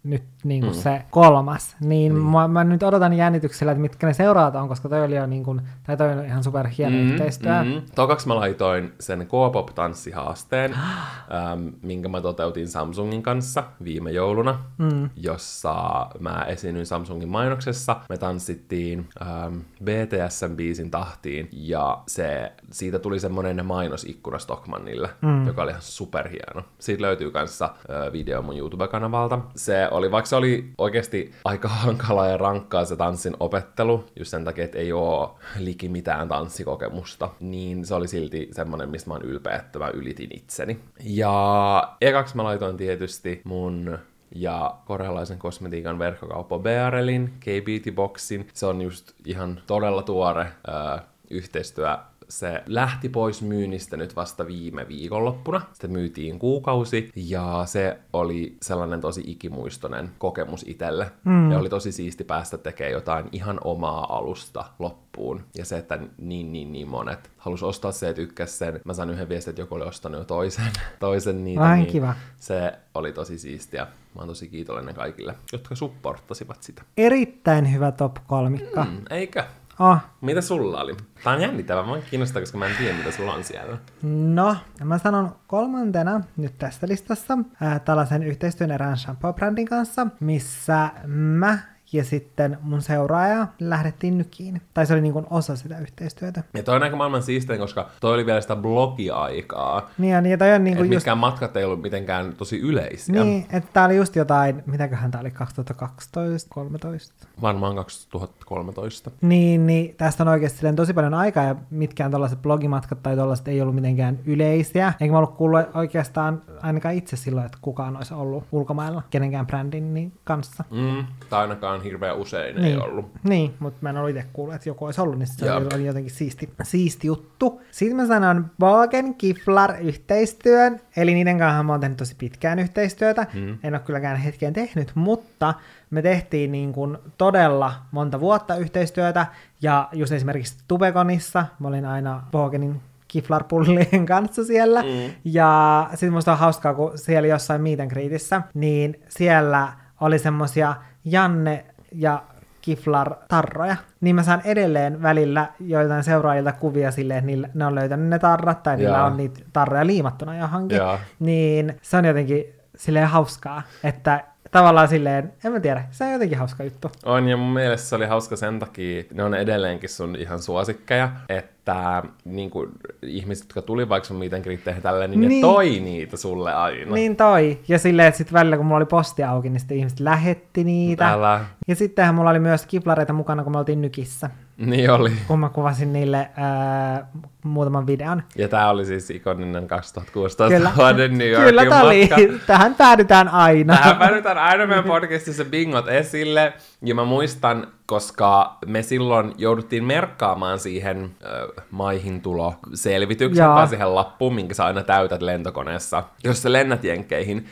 nyt niinku mm. se kolmas, niin mm. mä, mä, nyt odotan jännityksellä, että mitkä ne seuraavat on, koska toi oli jo niinku, tai toi on ihan super hieno mm, yhteistyö. Mm. Tokaksi mä laitoin sen K-pop-tanssihaasteen, ähm, minkä mä toteutin Samsungin kanssa viime jouluna, mm. jossa mä esiinnyin Samsungin mainoksessa. Me tanssittiin ähm, BTSn biisin tahtiin, ja se, siitä tuli semmonen mainosikkuna Stockmannille, mm. joka oli ihan superhieno. Siitä löytyy kanssa äh, video mun YouTube-kanavalta. Se oli, vaikka se oli oikeasti aika hankala ja rankkaa se tanssin opettelu, just sen takia, että ei oo liki mitään tanssikokemusta, niin se oli silti semmonen, mistä mä oon ylpeä, että mä ylitin itseni. Ja ekaksi mä laitoin tietysti mun ja korealaisen kosmetiikan verkkokauppa Bearelin K-Beauty Boxin. Se on just ihan todella tuore ö, yhteistyö se lähti pois myynnistä nyt vasta viime viikonloppuna. Sitä myytiin kuukausi ja se oli sellainen tosi ikimuistoinen kokemus itselle. Mm. Ja oli tosi siisti päästä tekemään jotain ihan omaa alusta loppuun. Ja se, että niin niin niin monet halus ostaa se ja tykkäs sen. Mä sain yhden viestin, että joku oli ostanut jo toisen, toisen niitä. Ai, niin kiva. Se oli tosi siistiä. Mä oon tosi kiitollinen kaikille, jotka supporttasivat sitä. Erittäin hyvä top kolmikko. Mm. Mm, eikö? Oh. Mitä sulla oli? Tää on jännittävää, mä kiinnostaa, koska mä en tiedä, mitä sulla on siellä. No, mä sanon kolmantena nyt tästä listassa ää, tällaisen yhteistyön erään shampoo-brändin kanssa, missä mä ja sitten mun seuraaja lähdettiin nykiin. Tai se oli niin kuin osa sitä yhteistyötä. Ja toi on aika maailman siistein, koska toi oli vielä sitä blogiaikaa. Niin, ja, niin, ja toi on niin kuin just... mitkään matkat ei ollut mitenkään tosi yleisiä. Niin, että tää oli just jotain, mitäköhän tää oli, 2012, 13? Varmaan 2013. Niin, niin tästä on oikeasti tosi paljon aikaa, ja mitkään tällaiset blogimatkat tai tällaiset ei ollut mitenkään yleisiä. Eikä mä ollut kuullut oikeastaan ainakaan itse silloin, että kukaan olisi ollut ulkomailla kenenkään brändin niin kanssa. Mm, tai ainakaan hirveän usein niin. ei ollut. Niin, mutta mä en ollut itse kuullut, että joku olisi ollut, niin se Jep. oli, jotenkin siisti, siisti juttu. Sitten mä sanon Bogen Kiflar yhteistyön, eli niiden kanssa mä oon tehnyt tosi pitkään yhteistyötä. Mm. En ole kylläkään hetken tehnyt, mutta me tehtiin niin kuin todella monta vuotta yhteistyötä, ja just esimerkiksi Tubekonissa mä olin aina Bogenin kiflarpullien kanssa siellä. Mm. Ja sitten musta on hauskaa, kun siellä jossain meet greetissä, niin siellä oli semmosia Janne ja Kiflar-tarroja, niin mä saan edelleen välillä joitain seuraajilta kuvia silleen, että niillä, ne on löytänyt ne tarrat tai niillä Jaa. on niitä tarroja liimattuna johonkin. Jaa. Niin se on jotenkin silleen hauskaa, että tavallaan silleen, en mä tiedä, se on jotenkin hauska juttu. On, ja mun mielestä se oli hauska sen takia, ne on edelleenkin sun ihan suosikkeja, että niin kuin, ihmiset, jotka tuli vaikka sun miten kriitteihin tälleen, niin, niin, Niin. ne toi niitä sulle aina. Niin toi. Ja silleen, että sitten välillä kun mulla oli posti auki, niin sitten ihmiset lähetti niitä. Älä. Ja sittenhän mulla oli myös kiplareita mukana, kun me oltiin nykissä. Niin oli. Kun mä kuvasin niille ää, muutaman videon. Ja tää oli siis ikoninen 2016 Kyllä, vuoden New Yorkin kyllä tää oli. Tähän päädytään aina. Tähän päädytään aina meidän podcastissa bingot esille. Ja mä muistan, koska me silloin jouduttiin merkkaamaan siihen äh, maihin tulo selvityksen tai siihen lappuun, minkä sä aina täytät lentokoneessa, jos sä lennät jenkkeihin.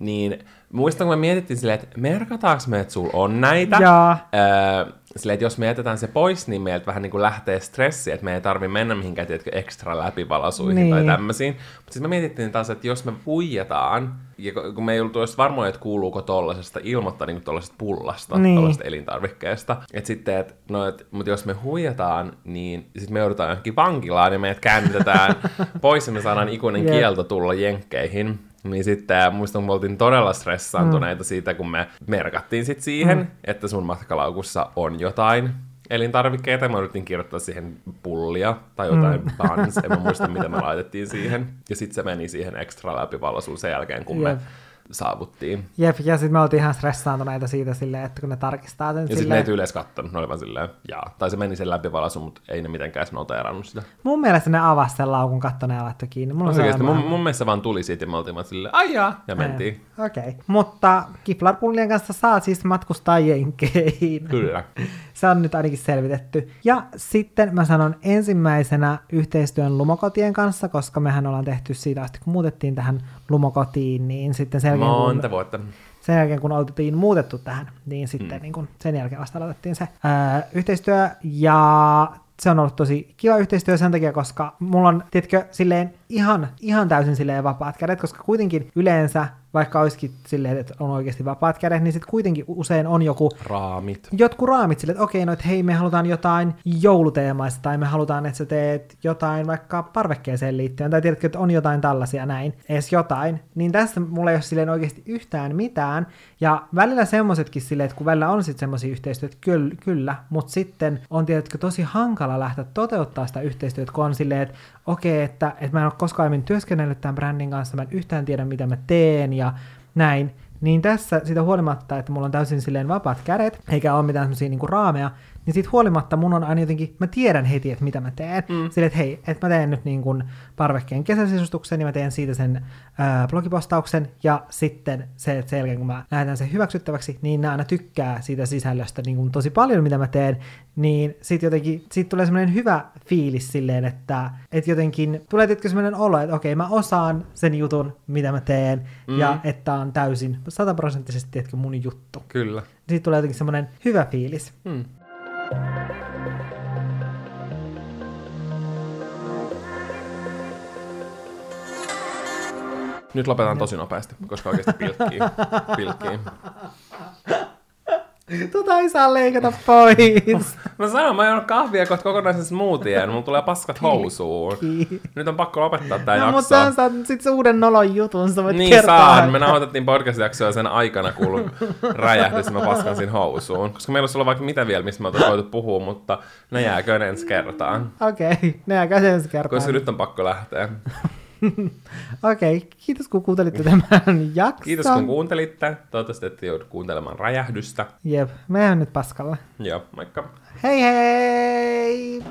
Niin muistan, kun me mietittiin silleen, että merkataanko me, että sulla on näitä. Jaa. Öö, silleen, että jos me jätetään se pois, niin meiltä vähän niin kuin lähtee stressi, että me ei tarvi mennä mihinkään tiedätkö, ekstra läpivalaisuihin Niin. tai tämmöisiin. Mutta sitten me mietittiin taas, että jos me huijataan, ja kun- me ei ollut edes varmoja, että kuuluuko tollasesta ilmoittaa niin tollasesta pullasta, Niin. tollasesta elintarvikkeesta. Että sitten, että no, et, mutta jos me huijataan, niin sitten me joudutaan johonkin vankilaan ja meidät käännytetään pois ja me saadaan ikuinen Jep. kielto tulla jenkkeihin. Niin sitten muistan, kun me oltiin todella stressaantuneita mm. siitä, kun me merkattiin sit siihen, mm. että sun matkalaukussa on jotain elintarvikkeita. Me yritin kirjoittaa siihen pullia tai jotain mm. buns. En mä muista, mitä me laitettiin siihen. Ja sitten se meni siihen ekstra läpivaloisuun sen jälkeen, kun Jep. me saavuttiin. Jep, ja sitten me oltiin ihan stressaantuneita siitä silleen, että kun ne tarkistaa sen Ja sitten ne ei yleensä kattonut, ne oli vaan silleen, jaa. Tai se meni sen läpivalaisun, mutta ei ne mitenkään edes noteerannut sitä. Mun mielestä ne avasi sen laukun kattoneen ja laittoi kiinni. Mulla Oikeasti, sellainen mun, mun mielestä se vaan tuli siitä ja me oltiin vaan silleen, ai jaa, ja mentiin. Okei. Okay. Mutta kiflarpullien kanssa saa siis matkustaa jenkeihin. Kyllä. Se on nyt ainakin selvitetty. Ja sitten mä sanon ensimmäisenä yhteistyön lumokotien kanssa, koska mehän ollaan tehty siitä asti, kun muutettiin tähän lumokotiin, niin sitten sen jälkeen, kun, Monta vuotta. sen jälkeen, kun oltiin muutettu tähän, niin sitten mm. niin kun sen jälkeen vasta aloitettiin se ää, yhteistyö. Ja se on ollut tosi kiva yhteistyö sen takia, koska mulla on, tiedätkö, silleen ihan, ihan täysin silleen vapaat kädet, koska kuitenkin yleensä, vaikka olisikin silleen, että on oikeasti vapaat kädet, niin sitten kuitenkin usein on joku Raamit. jotkut raamit sille, että okei, no että hei, me halutaan jotain jouluteemaista, tai me halutaan, että sä teet jotain vaikka parvekkeeseen liittyen, tai tiedätkö, että on jotain tällaisia näin, edes jotain, niin tässä mulla ei ole silleen oikeasti yhtään mitään, ja välillä semmoisetkin silleen, että kun välillä on sitten semmoisia yhteistyötä, kyllä, kyllä mutta sitten on tiedätkö tosi hankala lähteä toteuttaa sitä yhteistyötä, kun on silleen, että okei, että, että mä en ole koskaan aiemmin työskennellyt tämän brändin kanssa, mä en yhtään tiedä, mitä mä teen, ja näin, niin tässä sitä huolimatta, että mulla on täysin silleen vapaat kädet, eikä ole mitään semmoisia niinku raameja, niin siitä huolimatta mun on aina jotenkin, mä tiedän heti, että mitä mä teen. Mm. Silleen, että hei, että mä teen nyt niin kuin parvekkeen kesäsisustuksen ja mä teen siitä sen ää, blogipostauksen ja sitten se, että sen jälkeen kun mä lähetän sen hyväksyttäväksi, niin ne aina tykkää siitä sisällöstä niin kuin tosi paljon, mitä mä teen, niin sitten jotenkin, siitä tulee semmoinen hyvä fiilis silleen, että, että jotenkin tulee tietysti semmoinen olo, että okei, mä osaan sen jutun, mitä mä teen, mm. ja että on täysin sataprosenttisesti, tiedätkö, mun juttu. Kyllä. Siitä tulee jotenkin semmoinen hyvä fiilis. Hmm. Nyt lopetan tosi nopeasti, koska oikeasti pilkkii. pilkkii. Tota ei saa leikata pois. Mä sanon, mä en ole kahvia kohta kokonaisen smoothien, mulla tulee paskat housuun. Nyt on pakko lopettaa tää no, jakso. mutta sä saat sit se uuden nolon jutun, sä voit Niin kertoa. saan. Me nauhoitettiin podcast-jaksoa ja sen aikana räjähdys ja mä paskan siinä housuun. Koska meillä olisi ollut vaikka mitä vielä, mistä me oltaisiin voitu puhua, mutta ne jääköön ensi kertaan. Okei, okay, ne sen ensi kertaa. Koska nyt on pakko lähteä. Okei, okay, kiitos kun kuuntelitte tämän jakson. Kiitos kun kuuntelitte. Toivottavasti ette joudu kuuntelemaan räjähdystä. Jep, mehän nyt paskalla. Joo, moikka. Hei hei!